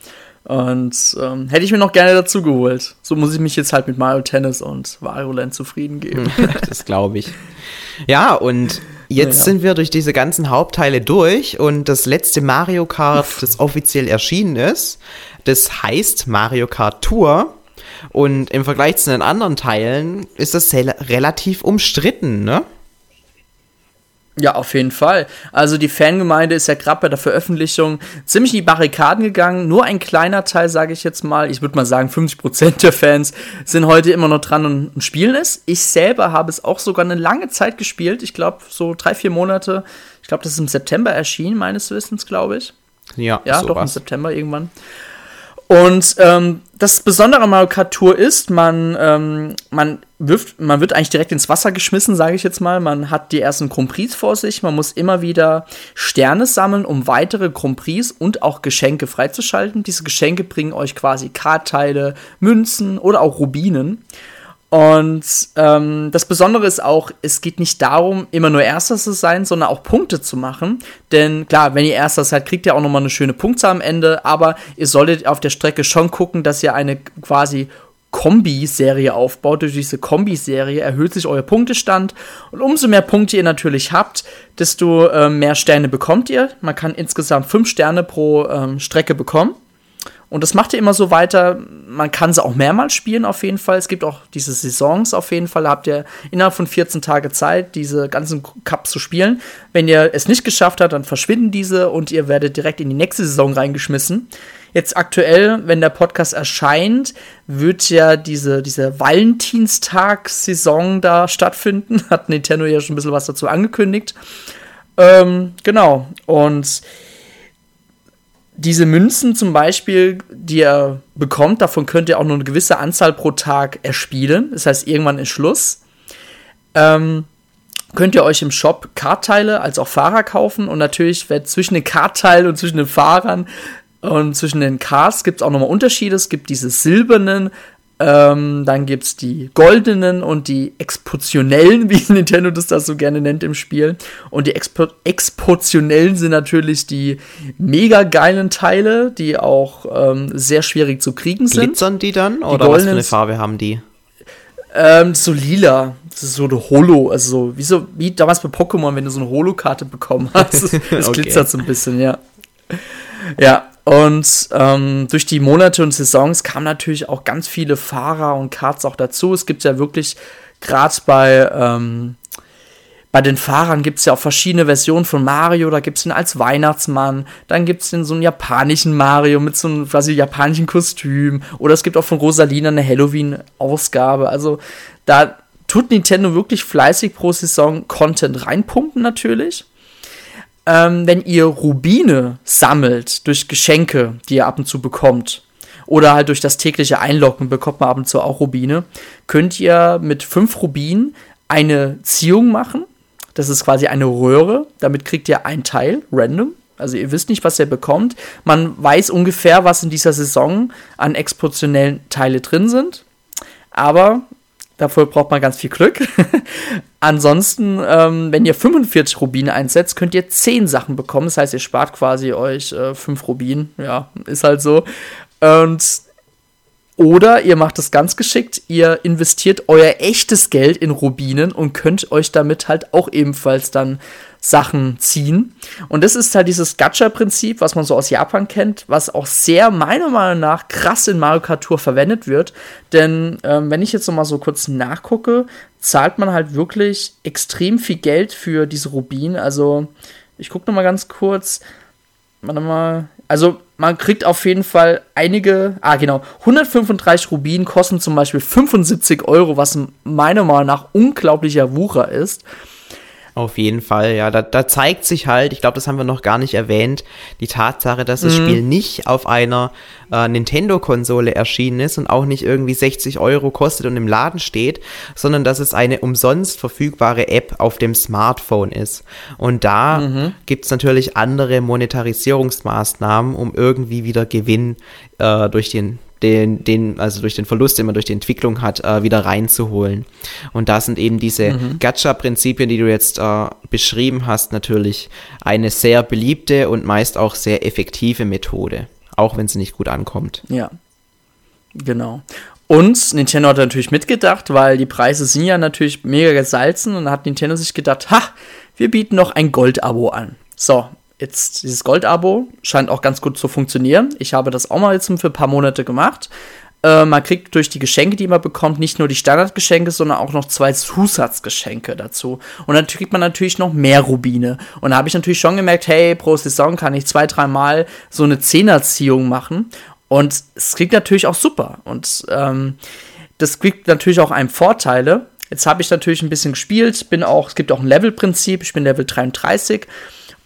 Und ähm, hätte ich mir noch gerne dazu geholt. So muss ich mich jetzt halt mit Mario Tennis und Land zufrieden geben. das glaube ich. Ja, und jetzt ja. sind wir durch diese ganzen Hauptteile durch und das letzte Mario Kart, das offiziell erschienen ist, das heißt Mario Kart Tour. Und im Vergleich zu den anderen Teilen ist das relativ umstritten, ne? Ja, auf jeden Fall. Also die Fangemeinde ist ja gerade bei der Veröffentlichung ziemlich in die Barrikaden gegangen. Nur ein kleiner Teil, sage ich jetzt mal, ich würde mal sagen 50% der Fans sind heute immer noch dran und, und spielen es. Ich selber habe es auch sogar eine lange Zeit gespielt. Ich glaube so drei, vier Monate. Ich glaube, das ist im September erschienen, meines Wissens, glaube ich. Ja, ja doch im September irgendwann. Und ähm, das Besondere an Mario Kart Tour ist, man, ähm, man, wirft, man wird eigentlich direkt ins Wasser geschmissen, sage ich jetzt mal. Man hat die ersten Grand Prix vor sich. Man muss immer wieder Sterne sammeln, um weitere Grand Prix und auch Geschenke freizuschalten. Diese Geschenke bringen euch quasi Kartteile, Münzen oder auch Rubinen. Und ähm, das Besondere ist auch, es geht nicht darum, immer nur Erster zu sein, sondern auch Punkte zu machen. Denn klar, wenn ihr Erster seid, kriegt ihr auch nochmal eine schöne Punktzahl am Ende. Aber ihr solltet auf der Strecke schon gucken, dass ihr eine quasi Kombi-Serie aufbaut. Durch diese Kombi-Serie erhöht sich euer Punktestand. Und umso mehr Punkte ihr natürlich habt, desto äh, mehr Sterne bekommt ihr. Man kann insgesamt fünf Sterne pro ähm, Strecke bekommen. Und das macht ihr immer so weiter. Man kann sie auch mehrmals spielen, auf jeden Fall. Es gibt auch diese Saisons, auf jeden Fall. Da habt ihr innerhalb von 14 Tage Zeit, diese ganzen Cups zu spielen. Wenn ihr es nicht geschafft habt, dann verschwinden diese und ihr werdet direkt in die nächste Saison reingeschmissen. Jetzt aktuell, wenn der Podcast erscheint, wird ja diese, diese Valentinstag-Saison da stattfinden. Hat Nintendo ja schon ein bisschen was dazu angekündigt. Ähm, genau. Und diese Münzen zum Beispiel, die ihr bekommt, davon könnt ihr auch nur eine gewisse Anzahl pro Tag erspielen. Das heißt, irgendwann ist Schluss. Ähm, könnt ihr euch im Shop Kartteile als auch Fahrer kaufen und natürlich wird zwischen den Kartteilen und zwischen den Fahrern und zwischen den Cars gibt es auch nochmal Unterschiede. Es gibt diese silbernen ähm, dann gibt es die goldenen und die expotionellen, wie Nintendo das, das so gerne nennt im Spiel. Und die Expo expotionellen sind natürlich die mega geilen Teile, die auch ähm, sehr schwierig zu kriegen sind. Glitzern die dann? Die oder was für eine Farbe haben die? Ähm, so lila. Das ist so eine Holo, also so, wie, so, wie damals bei Pokémon, wenn du so eine Holo-Karte bekommen hast. Es okay. glitzert so ein bisschen, ja. Ja, und ähm, durch die Monate und Saisons kamen natürlich auch ganz viele Fahrer und Karts auch dazu. Es gibt ja wirklich, gerade bei, ähm, bei den Fahrern gibt es ja auch verschiedene Versionen von Mario. Da gibt es ihn als Weihnachtsmann, dann gibt es den so einen japanischen Mario mit so einem quasi japanischen Kostüm. Oder es gibt auch von Rosalina eine Halloween-Ausgabe. Also da tut Nintendo wirklich fleißig pro Saison Content reinpumpen natürlich ähm, wenn ihr Rubine sammelt durch Geschenke, die ihr ab und zu bekommt, oder halt durch das tägliche Einloggen bekommt man ab und zu auch Rubine, könnt ihr mit fünf Rubinen eine Ziehung machen. Das ist quasi eine Röhre. Damit kriegt ihr ein Teil, random. Also ihr wisst nicht, was ihr bekommt. Man weiß ungefähr, was in dieser Saison an expositionellen Teile drin sind. Aber Dafür braucht man ganz viel Glück. Ansonsten, ähm, wenn ihr 45 Rubine einsetzt, könnt ihr 10 Sachen bekommen. Das heißt, ihr spart quasi euch äh, 5 Rubinen. Ja, ist halt so. Und oder ihr macht es ganz geschickt, ihr investiert euer echtes Geld in Rubinen und könnt euch damit halt auch ebenfalls dann Sachen ziehen. Und das ist halt dieses Gacha-Prinzip, was man so aus Japan kennt, was auch sehr meiner Meinung nach krass in Mario Kart Tour verwendet wird. Denn ähm, wenn ich jetzt noch mal so kurz nachgucke, zahlt man halt wirklich extrem viel Geld für diese Rubine. Also ich gucke noch mal ganz kurz. Warte mal. Also man kriegt auf jeden Fall einige, ah genau, 135 Rubinen kosten zum Beispiel 75 Euro, was meiner Meinung nach unglaublicher Wucher ist. Auf jeden Fall, ja. Da, da zeigt sich halt, ich glaube, das haben wir noch gar nicht erwähnt, die Tatsache, dass das mhm. Spiel nicht auf einer äh, Nintendo-Konsole erschienen ist und auch nicht irgendwie 60 Euro kostet und im Laden steht, sondern dass es eine umsonst verfügbare App auf dem Smartphone ist. Und da mhm. gibt es natürlich andere Monetarisierungsmaßnahmen, um irgendwie wieder Gewinn äh, durch den den, den, also durch den Verlust, den man durch die Entwicklung hat, äh, wieder reinzuholen. Und da sind eben diese mhm. Gacha-Prinzipien, die du jetzt äh, beschrieben hast, natürlich eine sehr beliebte und meist auch sehr effektive Methode. auch wenn sie nicht gut ankommt. Ja, genau. Und Nintendo hat natürlich mitgedacht, weil die Preise sind ja natürlich mega gesalzen und hat Nintendo sich gedacht, ha, wir bieten noch ein Gold-Abo an. So, jetzt dieses Gold-Abo scheint auch ganz gut zu funktionieren. Ich habe das auch mal jetzt für ein paar Monate gemacht. Äh, man kriegt durch die Geschenke, die man bekommt, nicht nur die Standardgeschenke, sondern auch noch zwei Zusatzgeschenke dazu. Und dann kriegt man natürlich noch mehr Rubine. Und da habe ich natürlich schon gemerkt, hey, pro Saison kann ich zwei, dreimal so eine Zehnerziehung machen. Und es kriegt natürlich auch super. Und ähm, das kriegt natürlich auch einem Vorteile. Jetzt habe ich natürlich ein bisschen gespielt, bin auch, es gibt auch ein Levelprinzip, ich bin Level 33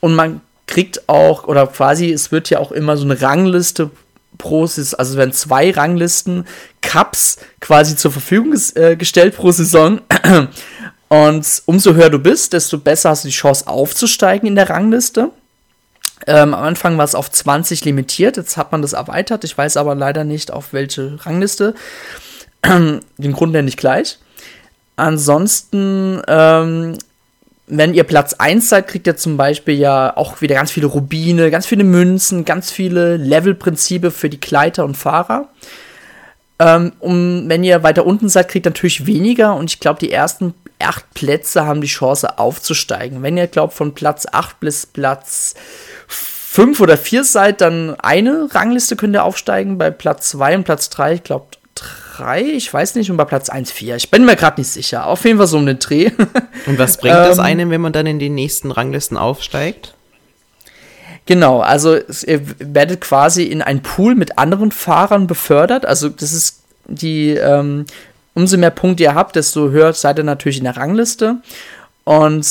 und man kriegt auch, oder quasi, es wird ja auch immer so eine Rangliste pro, also es werden zwei Ranglisten Cups quasi zur Verfügung äh, gestellt pro Saison. Und umso höher du bist, desto besser hast du die Chance aufzusteigen in der Rangliste. Ähm, am Anfang war es auf 20 limitiert, jetzt hat man das erweitert. Ich weiß aber leider nicht, auf welche Rangliste. Den Grund nenne ich gleich. Ansonsten ähm, wenn ihr Platz 1 seid, kriegt ihr zum Beispiel ja auch wieder ganz viele Rubine, ganz viele Münzen, ganz viele Levelprinzipe für die Gleiter und Fahrer. Ähm, um, wenn ihr weiter unten seid, kriegt ihr natürlich weniger und ich glaube, die ersten acht Plätze haben die Chance aufzusteigen. Wenn ihr glaubt, von Platz 8 bis Platz 5 oder 4 seid, dann eine Rangliste könnt ihr aufsteigen. Bei Platz 2 und Platz 3, ich glaube, 3, ich weiß nicht, und bei Platz 1, 4. Ich bin mir gerade nicht sicher. Auf jeden Fall so um den Dreh. Und was bringt das ähm, einem, wenn man dann in die nächsten Ranglisten aufsteigt? Genau, also ihr werdet quasi in einen Pool mit anderen Fahrern befördert. Also das ist die, ähm, umso mehr Punkte ihr habt, desto höher seid ihr natürlich in der Rangliste. Und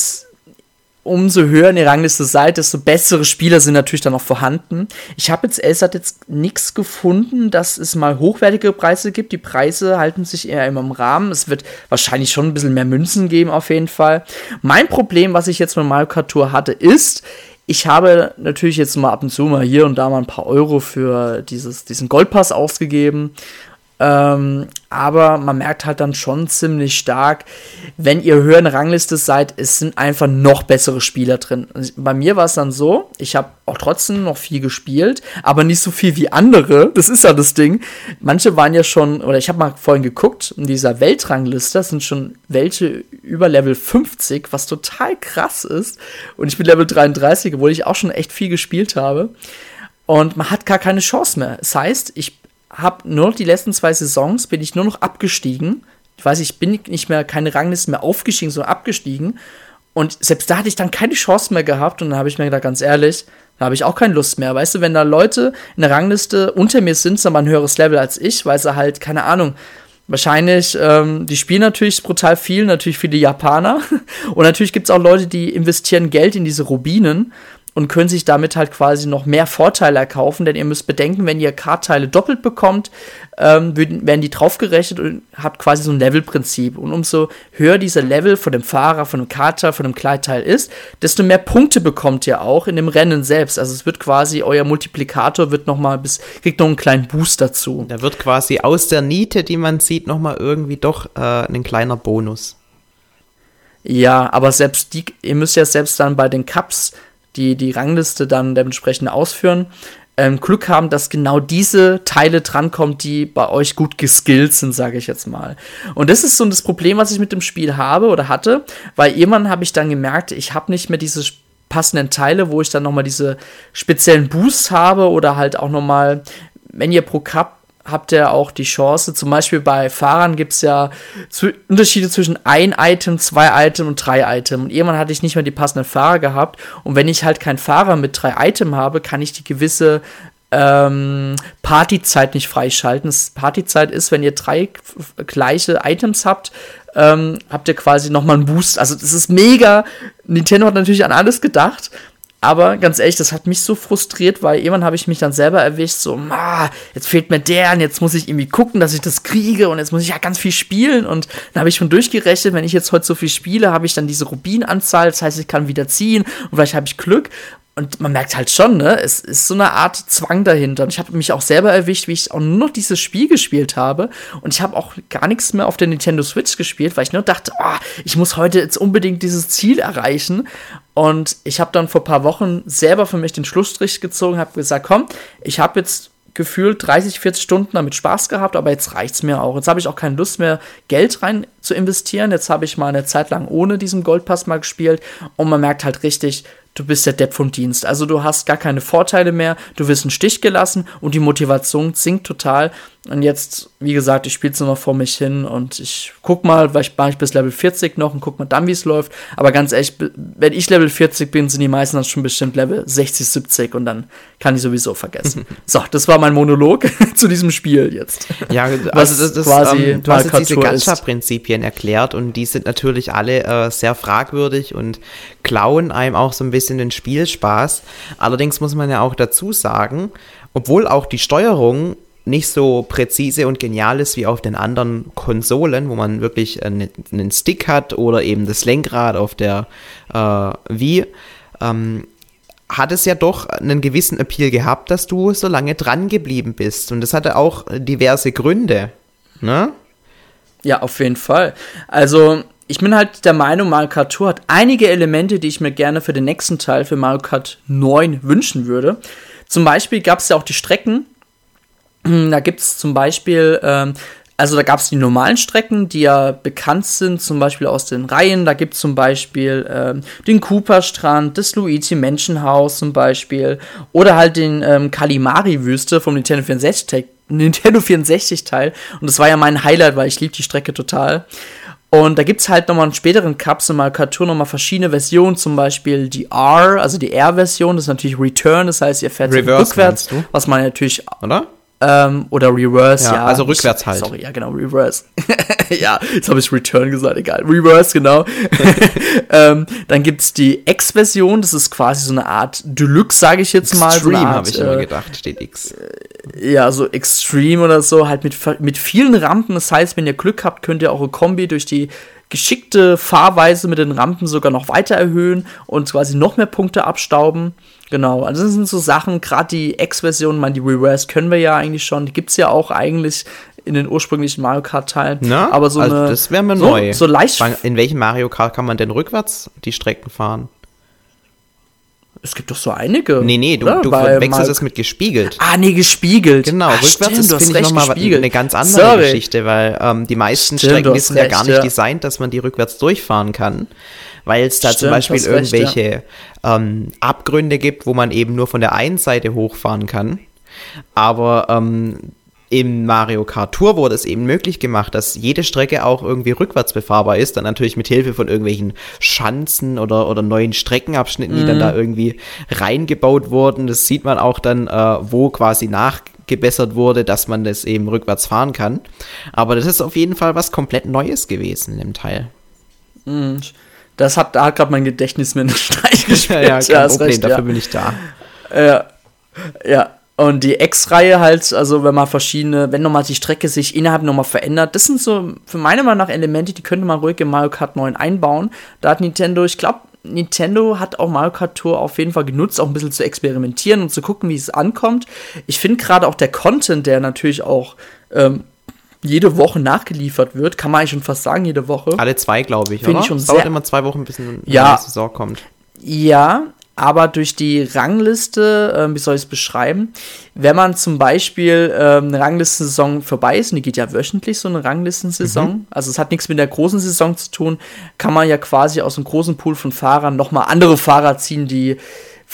umso höher in der Rangliste seid, desto bessere Spieler sind natürlich dann auch vorhanden. Ich habe jetzt, es hat jetzt nichts gefunden, dass es mal hochwertige Preise gibt. Die Preise halten sich eher immer im Rahmen. Es wird wahrscheinlich schon ein bisschen mehr Münzen geben, auf jeden Fall. Mein Problem, was ich jetzt mit Mario Kart Tour hatte, ist, ich habe natürlich jetzt mal ab und zu mal hier und da mal ein paar Euro für dieses, diesen Goldpass ausgegeben ähm, aber man merkt halt dann schon ziemlich stark, wenn ihr höher in Rangliste seid, es sind einfach noch bessere Spieler drin. Bei mir war es dann so, ich habe auch trotzdem noch viel gespielt, aber nicht so viel wie andere. Das ist ja das Ding. Manche waren ja schon, oder ich habe mal vorhin geguckt, in dieser Weltrangliste sind schon welche über Level 50, was total krass ist. Und ich bin Level 33, obwohl ich auch schon echt viel gespielt habe. Und man hat gar keine Chance mehr. Das heißt, ich habe nur die letzten zwei Saisons bin ich nur noch abgestiegen. Ich weiß, ich bin nicht mehr keine Rangliste mehr aufgestiegen, sondern abgestiegen. Und selbst da hatte ich dann keine Chance mehr gehabt. Und dann habe ich mir gedacht, ganz ehrlich, da habe ich auch keine Lust mehr. Weißt du, wenn da Leute in der Rangliste unter mir sind, sind aber ein höheres Level als ich, weil sie halt, keine Ahnung, wahrscheinlich, ähm, die spielen natürlich brutal viel, natürlich viele Japaner. Und natürlich gibt es auch Leute, die investieren Geld in diese Rubinen und können sich damit halt quasi noch mehr Vorteile erkaufen, denn ihr müsst bedenken, wenn ihr Kartteile doppelt bekommt, ähm, werden die draufgerechnet und habt quasi so ein Levelprinzip. Und umso höher dieser Level von dem Fahrer, von dem Kartteil, von dem Kleidteil ist, desto mehr Punkte bekommt ihr auch in dem Rennen selbst. Also es wird quasi, euer Multiplikator wird nochmal bis, kriegt noch einen kleinen Boost dazu. Da wird quasi aus der Niete, die man sieht, nochmal irgendwie doch äh, ein kleiner Bonus. Ja, aber selbst die, ihr müsst ja selbst dann bei den Cups die die Rangliste dann dementsprechend ausführen, ähm, Glück haben, dass genau diese Teile drankommen, die bei euch gut geskillt sind, sage ich jetzt mal. Und das ist so das Problem, was ich mit dem Spiel habe oder hatte, weil irgendwann habe ich dann gemerkt, ich habe nicht mehr diese passenden Teile, wo ich dann nochmal diese speziellen Boosts habe oder halt auch nochmal, wenn ihr pro Cup habt ihr auch die Chance. Zum Beispiel bei Fahrern gibt es ja Unterschiede zwischen ein Item, zwei Item und drei Item. Und irgendwann hatte ich nicht mehr die passenden Fahrer gehabt. Und wenn ich halt keinen Fahrer mit drei Item habe, kann ich die gewisse ähm, Partyzeit nicht freischalten. Partyzeit ist, wenn ihr drei gleiche Items habt, ähm, habt ihr quasi nochmal einen Boost. Also das ist mega. Nintendo hat natürlich an alles gedacht. Aber ganz ehrlich, das hat mich so frustriert, weil irgendwann habe ich mich dann selber erwischt, so, ma, jetzt fehlt mir der und jetzt muss ich irgendwie gucken, dass ich das kriege und jetzt muss ich ja ganz viel spielen. Und dann habe ich schon durchgerechnet, wenn ich jetzt heute so viel spiele, habe ich dann diese Rubinanzahl, das heißt, ich kann wieder ziehen und vielleicht habe ich Glück. Und man merkt halt schon, ne, es ist so eine Art Zwang dahinter. Und ich habe mich auch selber erwischt, wie ich auch nur noch dieses Spiel gespielt habe. Und ich habe auch gar nichts mehr auf der Nintendo Switch gespielt, weil ich nur dachte, oh, ich muss heute jetzt unbedingt dieses Ziel erreichen. Und ich habe dann vor paar Wochen selber für mich den Schlussstrich gezogen, habe gesagt, komm, ich habe jetzt gefühlt 30, 40 Stunden damit Spaß gehabt, aber jetzt reicht es mir auch. Jetzt habe ich auch keine Lust mehr, Geld rein zu investieren. Jetzt habe ich mal eine Zeit lang ohne diesen Goldpass mal gespielt und man merkt halt richtig, du bist der Depp vom Dienst. Also du hast gar keine Vorteile mehr, du wirst einen Stich gelassen und die Motivation sinkt total. Und jetzt, wie gesagt, ich spiele es nur noch vor mich hin und ich guck mal, weil ich war ich bis Level 40 noch und guck mal dann, wie es läuft. Aber ganz ehrlich, wenn ich Level 40 bin, sind die meisten dann schon bestimmt Level 60, 70 und dann kann ich sowieso vergessen. so, das war mein Monolog zu diesem Spiel jetzt. Ja, also das, das, quasi ähm, du hast jetzt diese Gacha-Prinzipien erklärt und die sind natürlich alle äh, sehr fragwürdig und klauen einem auch so ein bisschen den Spielspaß. Allerdings muss man ja auch dazu sagen, obwohl auch die Steuerung nicht so präzise und genial ist wie auf den anderen Konsolen, wo man wirklich einen, einen Stick hat oder eben das Lenkrad auf der äh, Wii, ähm, hat es ja doch einen gewissen Appeal gehabt, dass du so lange dran geblieben bist. Und das hatte auch diverse Gründe. Ne? Ja, auf jeden Fall. Also, ich bin halt der Meinung, Mario Kart Tour hat einige Elemente, die ich mir gerne für den nächsten Teil, für Mario Kart 9 wünschen würde. Zum Beispiel gab es ja auch die Strecken, Da gibt es zum Beispiel, ähm, also da gab es die normalen Strecken, die ja bekannt sind, zum Beispiel aus den Reihen. Da gibt es zum Beispiel ähm, den Cooper-Strand, das Luigi Menschenhaus zum Beispiel. Oder halt den ähm, Kalimari-Wüste vom Nintendo 64, Nintendo 64 Teil. Und das war ja mein Highlight, weil ich liebe die Strecke total. Und da gibt es halt nochmal einen späteren Cups in Markatur nochmal verschiedene Versionen, zum Beispiel die R, also die R-Version, das ist natürlich Return, das heißt, ihr fährt rückwärts, was man natürlich. Oder? Ähm, oder Reverse, ja. ja. Also rückwärts halt. Sorry, ja, genau, Reverse. ja, jetzt habe ich Return gesagt, egal. Reverse, genau. ähm, dann gibt es die X-Version, das ist quasi so eine Art Deluxe, sage ich jetzt mal. Extreme, so habe ich immer äh, gedacht, steht X. Ja, so Extreme oder so, halt mit, mit vielen Rampen. Das heißt, wenn ihr Glück habt, könnt ihr eure Kombi durch die geschickte Fahrweise mit den Rampen sogar noch weiter erhöhen und quasi noch mehr Punkte abstauben. Genau, also das sind so Sachen, gerade die X-Version, man, die Reverse können wir ja eigentlich schon, die gibt es ja auch eigentlich in den ursprünglichen Mario Kart-Teilen. Aber so also eine, das wäre mir so, neu. So leicht. In welchem Mario Kart kann man denn rückwärts die Strecken fahren? Es gibt doch so einige. Nee, nee, du, du verwechselst es mit gespiegelt. Ah, nee, gespiegelt. Genau, ah, rückwärts ist, finde ich, nochmal eine ganz andere Sorry. Geschichte, weil ähm, die meisten stimmt, Strecken sind recht, ja gar nicht ja. designt, dass man die rückwärts durchfahren kann. Weil es da stimmt, zum Beispiel irgendwelche recht, ja. ähm, Abgründe gibt, wo man eben nur von der einen Seite hochfahren kann. Aber ähm, im Mario Kart Tour wurde es eben möglich gemacht, dass jede Strecke auch irgendwie rückwärts befahrbar ist. Dann natürlich mit Hilfe von irgendwelchen Schanzen oder, oder neuen Streckenabschnitten, die mhm. dann da irgendwie reingebaut wurden. Das sieht man auch dann, äh, wo quasi nachgebessert wurde, dass man das eben rückwärts fahren kann. Aber das ist auf jeden Fall was komplett Neues gewesen im Teil. Mhm. Das hat, da hat gerade mein Gedächtnis mir einen Streich gespielt. ja, kein ja, Problem, recht, dafür ja. bin ich da. Ja, ja. Und die X-Reihe halt, also wenn man verschiedene, wenn nochmal die Strecke sich innerhalb nochmal verändert, das sind so für meine Meinung nach Elemente, die könnte man ruhig in Mario Kart 9 einbauen. Da hat Nintendo, ich glaube, Nintendo hat auch Mario Kart Tour auf jeden Fall genutzt, auch ein bisschen zu experimentieren und zu gucken, wie es ankommt. Ich finde gerade auch der Content, der natürlich auch ähm, jede Woche nachgeliefert wird, kann man eigentlich schon fast sagen, jede Woche. Alle zwei, glaube ich, Finde ich schon es dauert immer zwei Wochen, bis eine ja, Saison kommt. Ja, aber durch die Rangliste, äh, wie soll ich es beschreiben, wenn man zum Beispiel äh, eine Ranglistensaison vorbei ist, und die geht ja wöchentlich, so eine Ranglistensaison, mhm. also es hat nichts mit der großen Saison zu tun, kann man ja quasi aus einem großen Pool von Fahrern nochmal andere Fahrer ziehen, die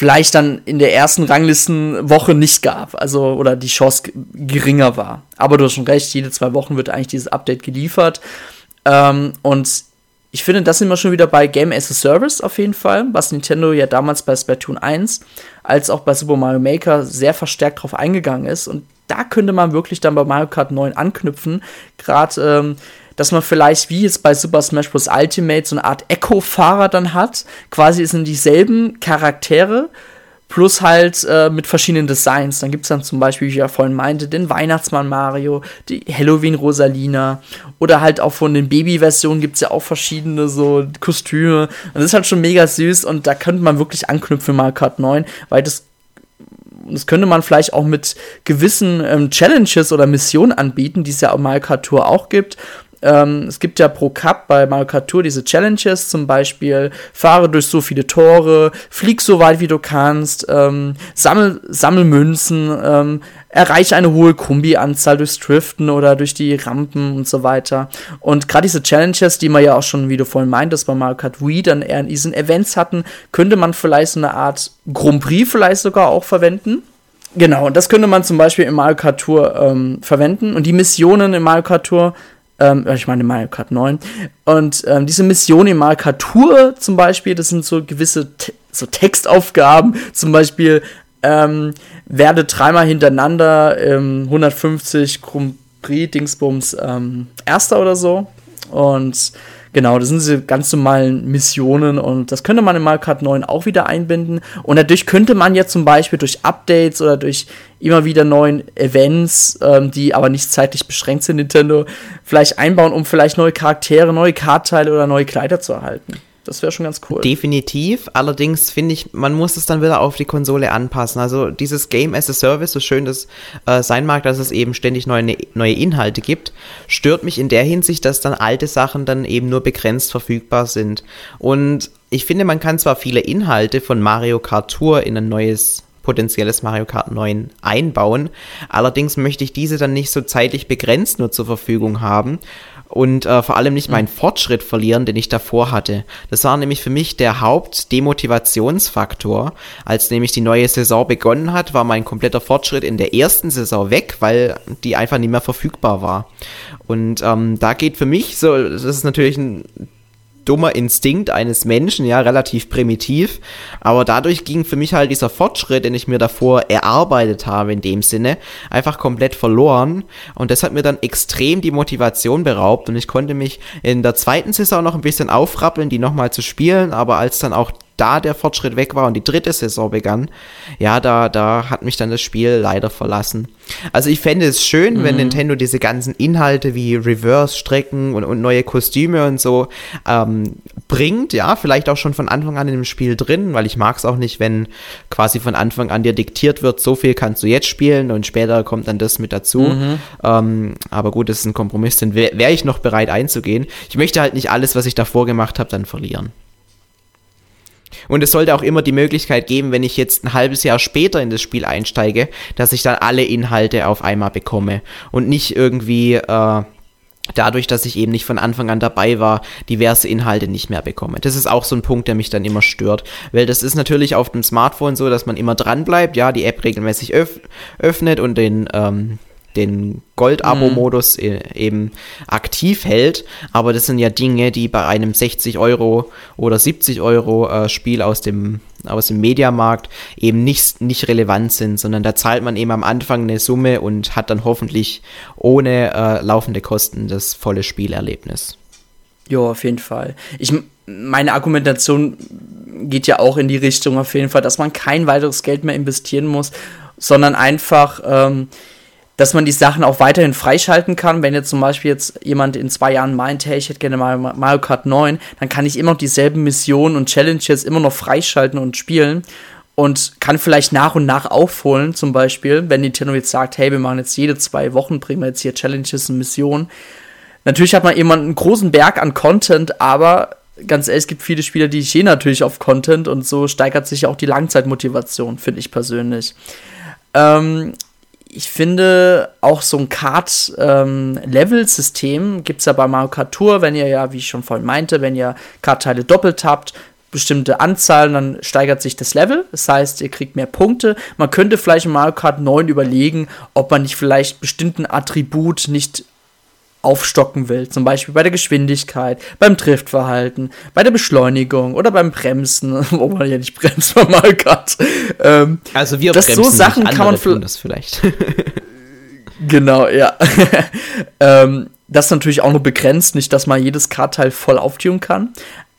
vielleicht dann in der ersten Ranglistenwoche nicht gab, also oder die Chance geringer war. Aber du hast schon recht, jede zwei Wochen wird eigentlich dieses Update geliefert. Ähm, und ich finde, das sind wir schon wieder bei Game as a Service auf jeden Fall, was Nintendo ja damals bei Splatoon 1 als auch bei Super Mario Maker sehr verstärkt drauf eingegangen ist. Und da könnte man wirklich dann bei Mario Kart 9 anknüpfen. Gerade, ähm, dass man vielleicht wie jetzt bei Super Smash Bros. Ultimate so eine Art Echo-Fahrer dann hat. Quasi sind dieselben Charaktere, plus halt äh, mit verschiedenen Designs. Dann gibt es dann zum Beispiel, wie ich ja vorhin meinte, den Weihnachtsmann Mario, die Halloween Rosalina oder halt auch von den Baby-Versionen gibt es ja auch verschiedene so Kostüme. Und das ist halt schon mega süß und da könnte man wirklich anknüpfen Mario Kart 9, weil das das könnte man vielleicht auch mit gewissen ähm, Challenges oder Missionen anbieten, die es ja auf Mario Kart Tour auch gibt. Ähm, es gibt ja pro Cup bei Mario Kart Tour diese Challenges, zum Beispiel fahre durch so viele Tore, flieg so weit wie du kannst, ähm, sammel, sammel Münzen, ähm, erreiche eine hohe Kombi-Anzahl durchs Driften oder durch die Rampen und so weiter. Und gerade diese Challenges, die man ja auch schon, wie du vorhin meintest, bei Mario Kart Wii dann eher in diesen Events hatten, könnte man vielleicht so eine Art Grand Prix vielleicht sogar auch verwenden. Genau, und das könnte man zum Beispiel im Mario Kart Tour ähm, verwenden. Und die Missionen im Mario Kart Tour, ähm, ich meine Mario Kart 9, und ähm, diese Missionen im Mario Kart Tour zum Beispiel, das sind so gewisse so Textaufgaben, zum Beispiel ähm, werde dreimal hintereinander ähm, 150 Grand Prix Dingsbums ähm, Erster oder so. Und genau, das sind diese ganz normalen Missionen und das könnte man in Mario Kart 9 auch wieder einbinden. Und dadurch könnte man jetzt zum Beispiel durch Updates oder durch immer wieder neuen Events, ähm, die aber nicht zeitlich beschränkt sind, Nintendo, vielleicht einbauen, um vielleicht neue Charaktere, neue Kartteile oder neue Kleider zu erhalten. Das wäre schon ganz cool. Definitiv. Allerdings finde ich, man muss es dann wieder auf die Konsole anpassen. Also dieses Game as a Service, so schön das äh, sein mag, dass es eben ständig neue, neue Inhalte gibt, stört mich in der Hinsicht, dass dann alte Sachen dann eben nur begrenzt verfügbar sind. Und ich finde, man kann zwar viele Inhalte von Mario Kart Tour in ein neues potenzielles Mario Kart 9 einbauen. Allerdings möchte ich diese dann nicht so zeitlich begrenzt nur zur Verfügung haben und äh, vor allem nicht meinen Fortschritt verlieren, den ich davor hatte. Das war nämlich für mich der Hauptdemotivationsfaktor. Als nämlich die neue Saison begonnen hat, war mein kompletter Fortschritt in der ersten Saison weg, weil die einfach nicht mehr verfügbar war. Und ähm, da geht für mich so, das ist natürlich ein dummer Instinkt eines Menschen, ja, relativ primitiv. Aber dadurch ging für mich halt dieser Fortschritt, den ich mir davor erarbeitet habe in dem Sinne, einfach komplett verloren. Und das hat mir dann extrem die Motivation beraubt. Und ich konnte mich in der zweiten Saison noch ein bisschen aufrappeln, die nochmal zu spielen. Aber als dann auch da der Fortschritt weg war und die dritte Saison begann, ja, da, da hat mich dann das Spiel leider verlassen. Also ich fände es schön, mhm. wenn Nintendo diese ganzen Inhalte wie Reverse-Strecken und, und neue Kostüme und so ähm, bringt, ja, vielleicht auch schon von Anfang an in dem Spiel drin, weil ich mag es auch nicht, wenn quasi von Anfang an dir diktiert wird, so viel kannst du jetzt spielen und später kommt dann das mit dazu. Mhm. Ähm, aber gut, das ist ein Kompromiss, den wäre wär ich noch bereit einzugehen. Ich möchte halt nicht alles, was ich davor gemacht habe, dann verlieren. Und es sollte auch immer die Möglichkeit geben, wenn ich jetzt ein halbes Jahr später in das Spiel einsteige, dass ich dann alle Inhalte auf einmal bekomme und nicht irgendwie äh, dadurch, dass ich eben nicht von Anfang an dabei war, diverse Inhalte nicht mehr bekomme. Das ist auch so ein Punkt, der mich dann immer stört, weil das ist natürlich auf dem Smartphone so, dass man immer dran bleibt, ja, die App regelmäßig öff öffnet und den ähm, den Gold-Abo-Modus mhm. E-, eben aktiv hält. Aber das sind ja Dinge, die bei einem 60 Euro oder 70 Euro äh, Spiel aus dem, aus dem Mediamarkt eben nicht, nicht relevant sind, sondern da zahlt man eben am Anfang eine Summe und hat dann hoffentlich ohne äh, laufende Kosten das volle Spielerlebnis. Ja, auf jeden Fall. Ich, meine Argumentation geht ja auch in die Richtung auf jeden Fall, dass man kein weiteres Geld mehr investieren muss, sondern einfach ähm, dass man die Sachen auch weiterhin freischalten kann. Wenn jetzt zum Beispiel jetzt jemand in zwei Jahren meint, hey, ich hätte gerne mal Mario Kart 9, dann kann ich immer noch dieselben Missionen und Challenges immer noch freischalten und spielen und kann vielleicht nach und nach aufholen, zum Beispiel, wenn Nintendo jetzt sagt, hey, wir machen jetzt jede zwei Wochen, bringen wir jetzt hier Challenges und Missionen. Natürlich hat man immer einen großen Berg an Content, aber ganz ehrlich, es gibt viele Spieler, die stehen natürlich auf Content und so steigert sich auch die Langzeitmotivation, finde ich persönlich. Ähm, ich finde auch so ein Kart-Level-System ähm, gibt es ja bei Mario Kart Tour, wenn ihr ja, wie ich schon vorhin meinte, wenn ihr Kartteile doppelt habt, bestimmte Anzahlen, dann steigert sich das Level. Das heißt, ihr kriegt mehr Punkte. Man könnte vielleicht in Mario Kart 9 überlegen, ob man nicht vielleicht bestimmten Attribut nicht aufstocken will. Zum Beispiel bei der Geschwindigkeit, beim Driftverhalten, bei der Beschleunigung oder beim Bremsen, wo man ja nicht bremst beim Mario Kart. Ähm, also wir das bremsen so Sachen kann man tun das vielleicht. genau, ja. ähm, das ist natürlich auch nur begrenzt, nicht, dass man jedes Kartteil voll auftunen kann.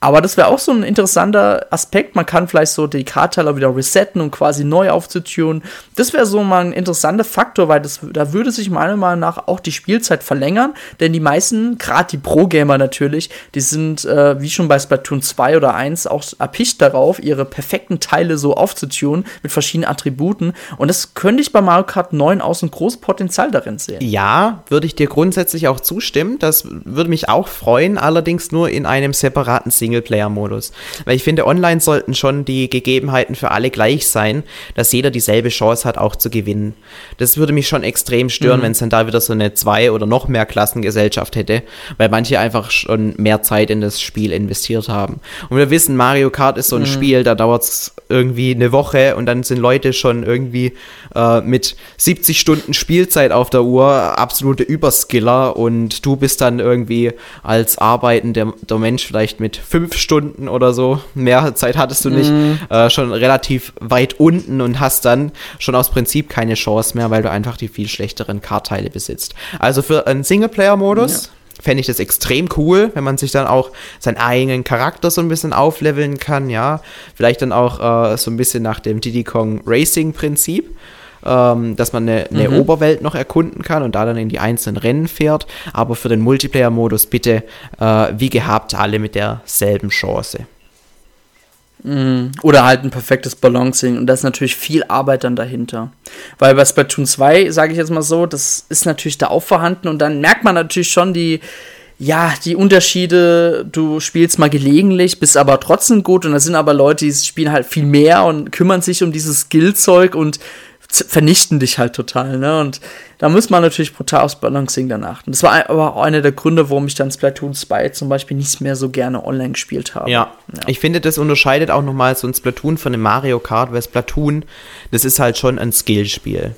Aber das wäre auch so ein interessanter Aspekt. Man kann vielleicht so die Kartteile wieder resetten und quasi neu aufzutunen. Das wäre so mal ein interessanter Faktor, weil das, da würde sich meiner Meinung nach auch die Spielzeit verlängern. Denn die meisten, gerade die Pro-Gamer natürlich, die sind, äh, wie schon bei Splatoon 2 oder 1, auch erpicht darauf, ihre perfekten Teile so aufzutunen mit verschiedenen Attributen. Und das könnte ich bei Mario Kart 9 aus ein großes Potenzial darin sehen. Ja, würde ich dir grundsätzlich auch zustimmen. Das würde mich auch freuen, allerdings nur in einem separaten Single. Singleplayer-Modus. Weil ich finde, online sollten schon die Gegebenheiten für alle gleich sein, dass jeder dieselbe Chance hat, auch zu gewinnen. Das würde mich schon extrem stören, mhm. wenn es dann da wieder so eine zwei- oder noch mehr Klassengesellschaft hätte, weil manche einfach schon mehr Zeit in das Spiel investiert haben. Und wir wissen, Mario Kart ist so ein mhm. Spiel, da dauert es irgendwie eine Woche und dann sind Leute schon irgendwie äh, mit 70 Stunden Spielzeit auf der Uhr absolute Überskiller und du bist dann irgendwie als arbeitender Mensch vielleicht mit 5 fünf Stunden oder so, mehr Zeit hattest du nicht, mm. äh, schon relativ weit unten und hast dann schon aus Prinzip keine Chance mehr, weil du einfach die viel schlechteren Kartteile besitzt. Also für einen Singleplayer-Modus. Ja fände ich das extrem cool, wenn man sich dann auch seinen eigenen Charakter so ein bisschen aufleveln kann, ja. Vielleicht dann auch äh, so ein bisschen nach dem Diddy Kong Racing Prinzip ähm, dass man eine, eine mhm. Oberwelt noch erkunden kann und da dann in die einzelnen Rennen fährt. Aber für den Multiplayer-Modus bitte äh, wie gehabt alle mit derselben Chance. Mhm. Oder halt ein perfektes Balancing. Und da ist natürlich viel Arbeit dann dahinter. Weil bei Splatoon 2, sage ich jetzt mal so, das ist natürlich da auch vorhanden. Und dann merkt man natürlich schon die, ja, die Unterschiede, du spielst mal gelegentlich, bist aber trotzdem gut. Und da sind aber Leute, die spielen halt viel mehr und kümmern sich um dieses Skillzeug und vernichten dich halt total, ne? Und da muss man natürlich brutal aufs Balancing dann achten. Das war aber auch einer der Gründe, warum ich dann Splatoon 2 zum Beispiel nicht mehr so gerne online gespielt habe. Ja, ja. ich finde, das unterscheidet auch nochmal so ein Splatoon von dem Mario Kart, weil Splatoon, das ist halt schon ein Skillspiel.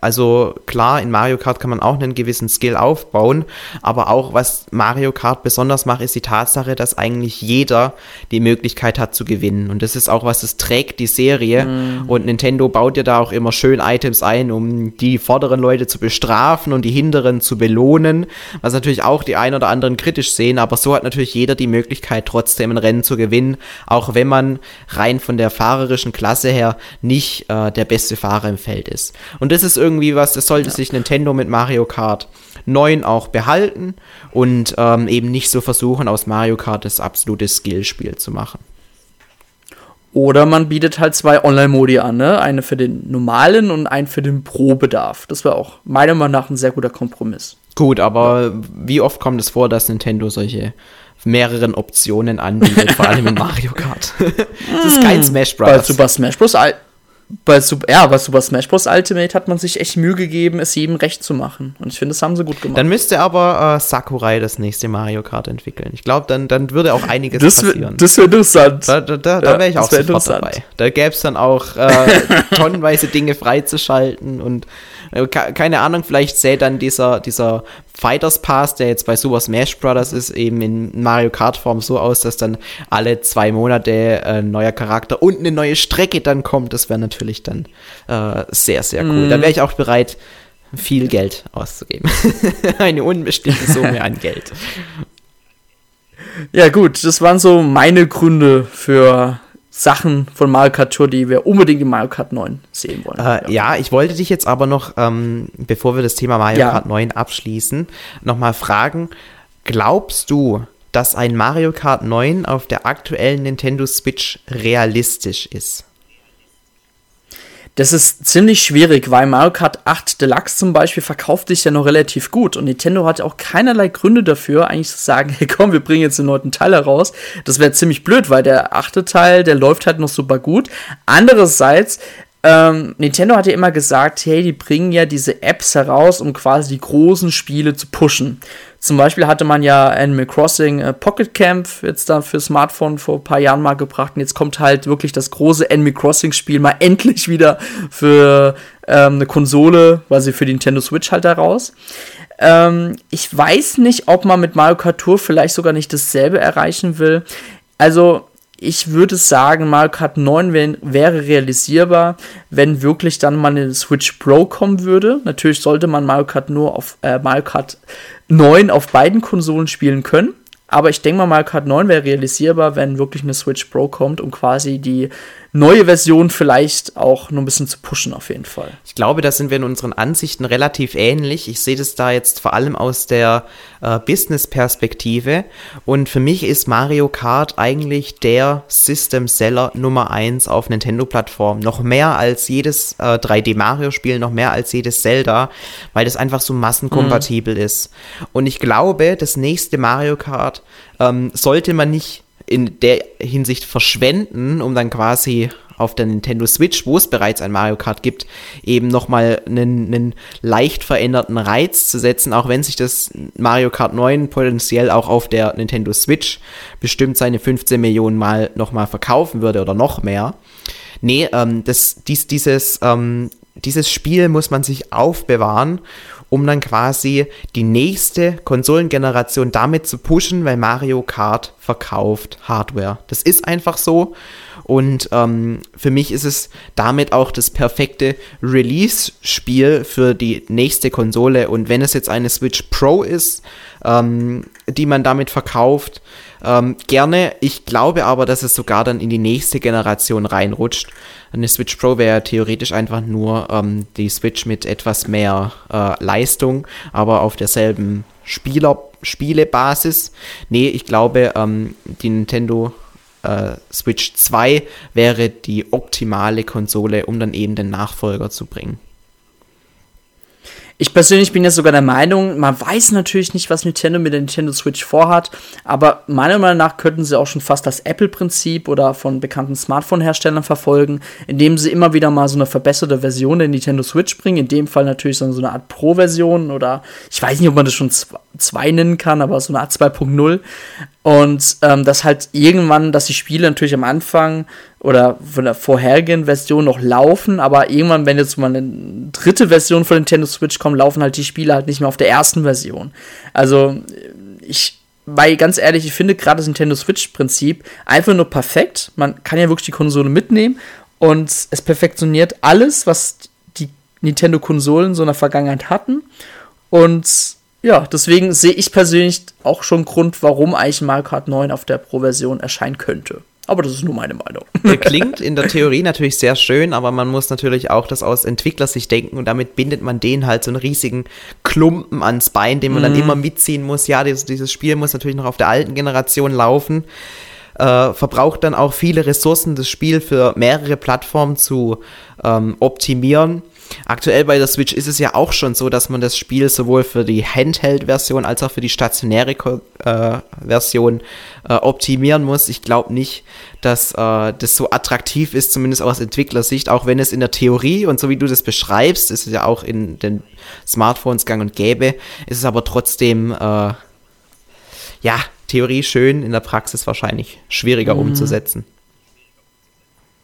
Also klar, in Mario Kart kann man auch einen gewissen Skill aufbauen, aber auch was Mario Kart besonders macht, ist die Tatsache, dass eigentlich jeder die Möglichkeit hat zu gewinnen. Und das ist auch was, das trägt die Serie. Mm. Und Nintendo baut ja da auch immer schön Items ein, um die vorderen Leute zu bestrafen und die hinteren zu belohnen, was natürlich auch die ein oder anderen kritisch sehen, aber so hat natürlich jeder die Möglichkeit, trotzdem ein Rennen zu gewinnen, auch wenn man rein von der fahrerischen Klasse her nicht äh, der beste Fahrer im Feld ist. Und das ist irgendwie was, das sollte ja. sich Nintendo mit Mario Kart 9 auch behalten und ähm, eben nicht so versuchen, aus Mario Kart das absolute Skillspiel zu machen. Oder man bietet halt zwei Online-Modi an, ne? Eine für den normalen und einen für den Pro-Bedarf. Das wäre auch meiner Meinung nach ein sehr guter Kompromiss. Gut, aber wie oft kommt es vor, dass Nintendo solche mehreren Optionen anbietet, vor allem in Mario Kart? das ist kein Smash Bros. Bei Super Smash Bros bei Super, ja, bei Super Smash Bros. Ultimate hat man sich echt Mühe gegeben, es jedem recht zu machen. Und ich finde, das haben sie gut gemacht. Dann müsste aber äh, Sakurai das nächste Mario Kart entwickeln. Ich glaube, dann, dann würde auch einiges das passieren. Das wäre interessant. Da, da, da, ja, da wäre ich auch sofort dabei. Da gäbe es dann auch äh, tonnenweise Dinge freizuschalten und äh, keine Ahnung, vielleicht sähe dann dieser, dieser Fighters Pass, der jetzt bei Super Smash Bros. ist, eben in Mario Kart Form so aus, dass dann alle zwei Monate ein äh, neuer Charakter und eine neue Strecke dann kommt. Das wäre natürlich dann äh, sehr, sehr cool. Mm. Da wäre ich auch bereit, viel Geld auszugeben. eine unbestimmte Summe an Geld. Ja, gut, das waren so meine Gründe für Sachen von Mario Kart Tour, die wir unbedingt in Mario Kart 9 sehen wollen. Äh, ja. ja. ich wollte dich jetzt aber noch, ähm, bevor wir das Thema Mario ja. Kart 9 abschließen, nochmal fragen, glaubst du, dass ein Mario Kart 9 auf der aktuellen Nintendo Switch realistisch ist? Das ist ziemlich schwierig, weil Mario Kart 8 Deluxe zum Beispiel verkauft sich ja noch relativ gut und Nintendo hat auch keinerlei Gründe dafür, eigentlich zu sagen, hey komm, wir bringen jetzt den neunten Teil heraus. Das wäre ziemlich blöd, weil der achte Teil, der läuft halt noch super gut. Andererseits ähm, Nintendo hat ja immer gesagt, hey, die bringen ja diese Apps heraus, um quasi die großen Spiele zu pushen. Zum Beispiel hatte man ja Animal Crossing äh, Pocket Camp jetzt da für Smartphone vor ein paar Jahren mal gebracht und jetzt kommt halt wirklich das große Animal Crossing Spiel mal endlich wieder für ähm, eine Konsole, quasi für die Nintendo Switch halt da raus. Ähm, ich weiß nicht, ob man mit Mario Kart Tour vielleicht sogar nicht dasselbe erreichen will. Also ich würde sagen, Mario Kart 9 wär, wäre realisierbar, wenn wirklich dann mal eine Switch Pro kommen würde. Natürlich sollte man Mario Kart nur auf äh, Mario Kart 9 auf beiden Konsolen spielen können. Aber ich denke mal, Mario Kart 9 wäre realisierbar, wenn wirklich eine Switch Pro kommt, um quasi die neue Version vielleicht auch nur ein bisschen zu pushen, auf jeden Fall. Ich glaube, da sind wir in unseren Ansichten relativ ähnlich. Ich sehe das da jetzt vor allem aus der äh, Business-Perspektive. Und für mich ist Mario Kart eigentlich der System-Seller Nummer 1 auf Nintendo-Plattform. Noch mehr als jedes äh, 3D-Mario-Spiel, noch mehr als jedes Zelda, weil das einfach so massenkompatibel mhm. ist. Und ich glaube, das nächste Mario Kart ähm, sollte man nicht in der Hinsicht verschwenden, um dann quasi auf der Nintendo Switch, wo es bereits ein Mario Kart gibt, eben nochmal einen, einen leicht veränderten Reiz zu setzen, auch wenn sich das Mario Kart 9 potenziell auch auf der Nintendo Switch bestimmt seine 15 Millionen Mal nochmal verkaufen würde oder noch mehr. Nee, ähm, das, dies, dieses, ähm, dieses Spiel muss man sich aufbewahren um dann quasi die nächste Konsolengeneration damit zu pushen, weil Mario Kart verkauft Hardware. Das ist einfach so. Und ähm, für mich ist es damit auch das perfekte Release-Spiel für die nächste Konsole. Und wenn es jetzt eine Switch Pro ist, ähm, die man damit verkauft, ähm, gerne. Ich glaube aber, dass es sogar dann in die nächste Generation reinrutscht. Eine Switch Pro wäre theoretisch einfach nur ähm, die Switch mit etwas mehr äh, Leistung, aber auf derselben Spieler Spielebasis. Nee, ich glaube, ähm, die Nintendo äh, Switch 2 wäre die optimale Konsole, um dann eben den Nachfolger zu bringen. Ich persönlich bin ja sogar der Meinung, man weiß natürlich nicht, was Nintendo mit der Nintendo Switch vorhat, aber meiner Meinung nach könnten sie auch schon fast das Apple-Prinzip oder von bekannten Smartphone-Herstellern verfolgen, indem sie immer wieder mal so eine verbesserte Version der Nintendo Switch bringen. In dem Fall natürlich so eine Art Pro-Version oder ich weiß nicht, ob man das schon 2 nennen kann, aber so eine Art 2.0. Und ähm, dass halt irgendwann, dass die Spiele natürlich am Anfang oder von der vorherigen Version noch laufen, aber irgendwann, wenn jetzt mal eine dritte Version von Nintendo Switch kommt, laufen halt die Spiele halt nicht mehr auf der ersten Version. Also ich, weil ganz ehrlich, ich finde gerade das Nintendo Switch-Prinzip einfach nur perfekt. Man kann ja wirklich die Konsole mitnehmen und es perfektioniert alles, was die Nintendo-Konsolen so in der Vergangenheit hatten. Und ja, deswegen sehe ich persönlich auch schon Grund, warum eigentlich Mario Kart 9 auf der Pro-Version erscheinen könnte. Aber das ist nur meine Meinung. Der klingt in der Theorie natürlich sehr schön, aber man muss natürlich auch das aus Entwicklersicht denken und damit bindet man denen halt so einen riesigen Klumpen ans Bein, den man mhm. dann immer mitziehen muss. Ja, dieses, dieses Spiel muss natürlich noch auf der alten Generation laufen. Äh, verbraucht dann auch viele Ressourcen, das Spiel für mehrere Plattformen zu ähm, optimieren. Aktuell bei der Switch ist es ja auch schon so, dass man das Spiel sowohl für die Handheld-Version als auch für die stationäre äh, Version äh, optimieren muss. Ich glaube nicht, dass äh, das so attraktiv ist, zumindest aus Entwicklersicht, auch wenn es in der Theorie und so wie du das beschreibst, ist es ja auch in den Smartphones gang und gäbe, ist es aber trotzdem, äh, ja, Theorie schön, in der Praxis wahrscheinlich schwieriger mhm. umzusetzen.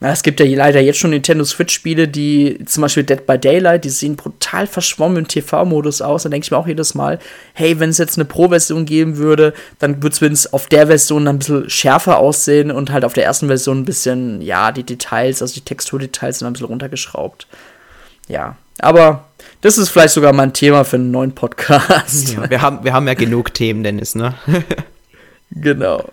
Ja, es gibt ja leider jetzt schon Nintendo Switch-Spiele, die zum Beispiel Dead by Daylight, die sehen brutal verschwommen im TV-Modus aus. Da denke ich mir auch jedes Mal, hey, wenn es jetzt eine Pro-Version geben würde, dann würde es auf der Version dann ein bisschen schärfer aussehen und halt auf der ersten Version ein bisschen, ja, die Details, also die Texturdetails sind ein bisschen runtergeschraubt. Ja, aber das ist vielleicht sogar mal ein Thema für einen neuen Podcast. Ja, wir, haben, wir haben ja genug Themen, Dennis, ne? genau.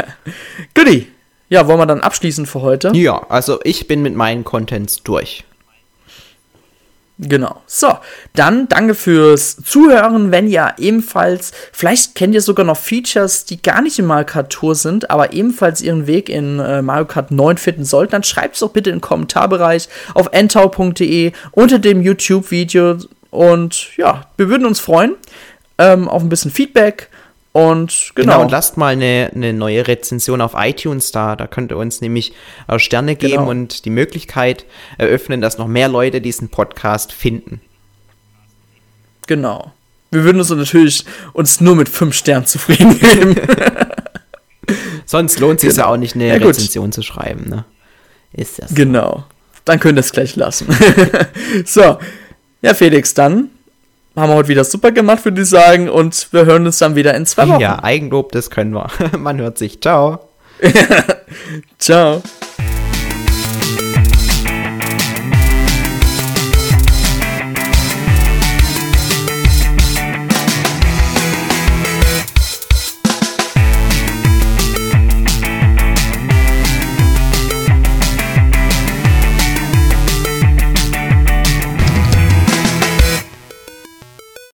Goodie. Ja, wollen wir dann abschließen für heute? Ja, also ich bin mit meinen Contents durch. Genau. So, dann danke fürs Zuhören. Wenn ihr ebenfalls, vielleicht kennt ihr sogar noch Features, die gar nicht in Mario Kart Tour sind, aber ebenfalls ihren Weg in äh, Mario Kart 9 finden sollten, dann schreibt es doch bitte in den Kommentarbereich auf entau.de unter dem YouTube-Video. Und ja, wir würden uns freuen ähm, auf ein bisschen Feedback. Und genau. genau. und lasst mal eine, eine neue Rezension auf iTunes da. Da könnt ihr uns nämlich äh, Sterne geben genau. und die Möglichkeit eröffnen, dass noch mehr Leute diesen Podcast finden. Genau. Wir würden uns natürlich uns nur mit fünf Sternen zufrieden geben. Sonst lohnt es sich genau. ja auch nicht, eine ja, Rezension zu schreiben, ne? Ist das. So. Genau. Dann könnt ihr es gleich lassen. so. Ja, Felix, dann haben wir heute wieder super gemacht, würde ich sagen. Und wir hören uns dann wieder in zwei Wochen. Ja, Eigenlob, das können wir. Man hört sich. Ciao. Ciao.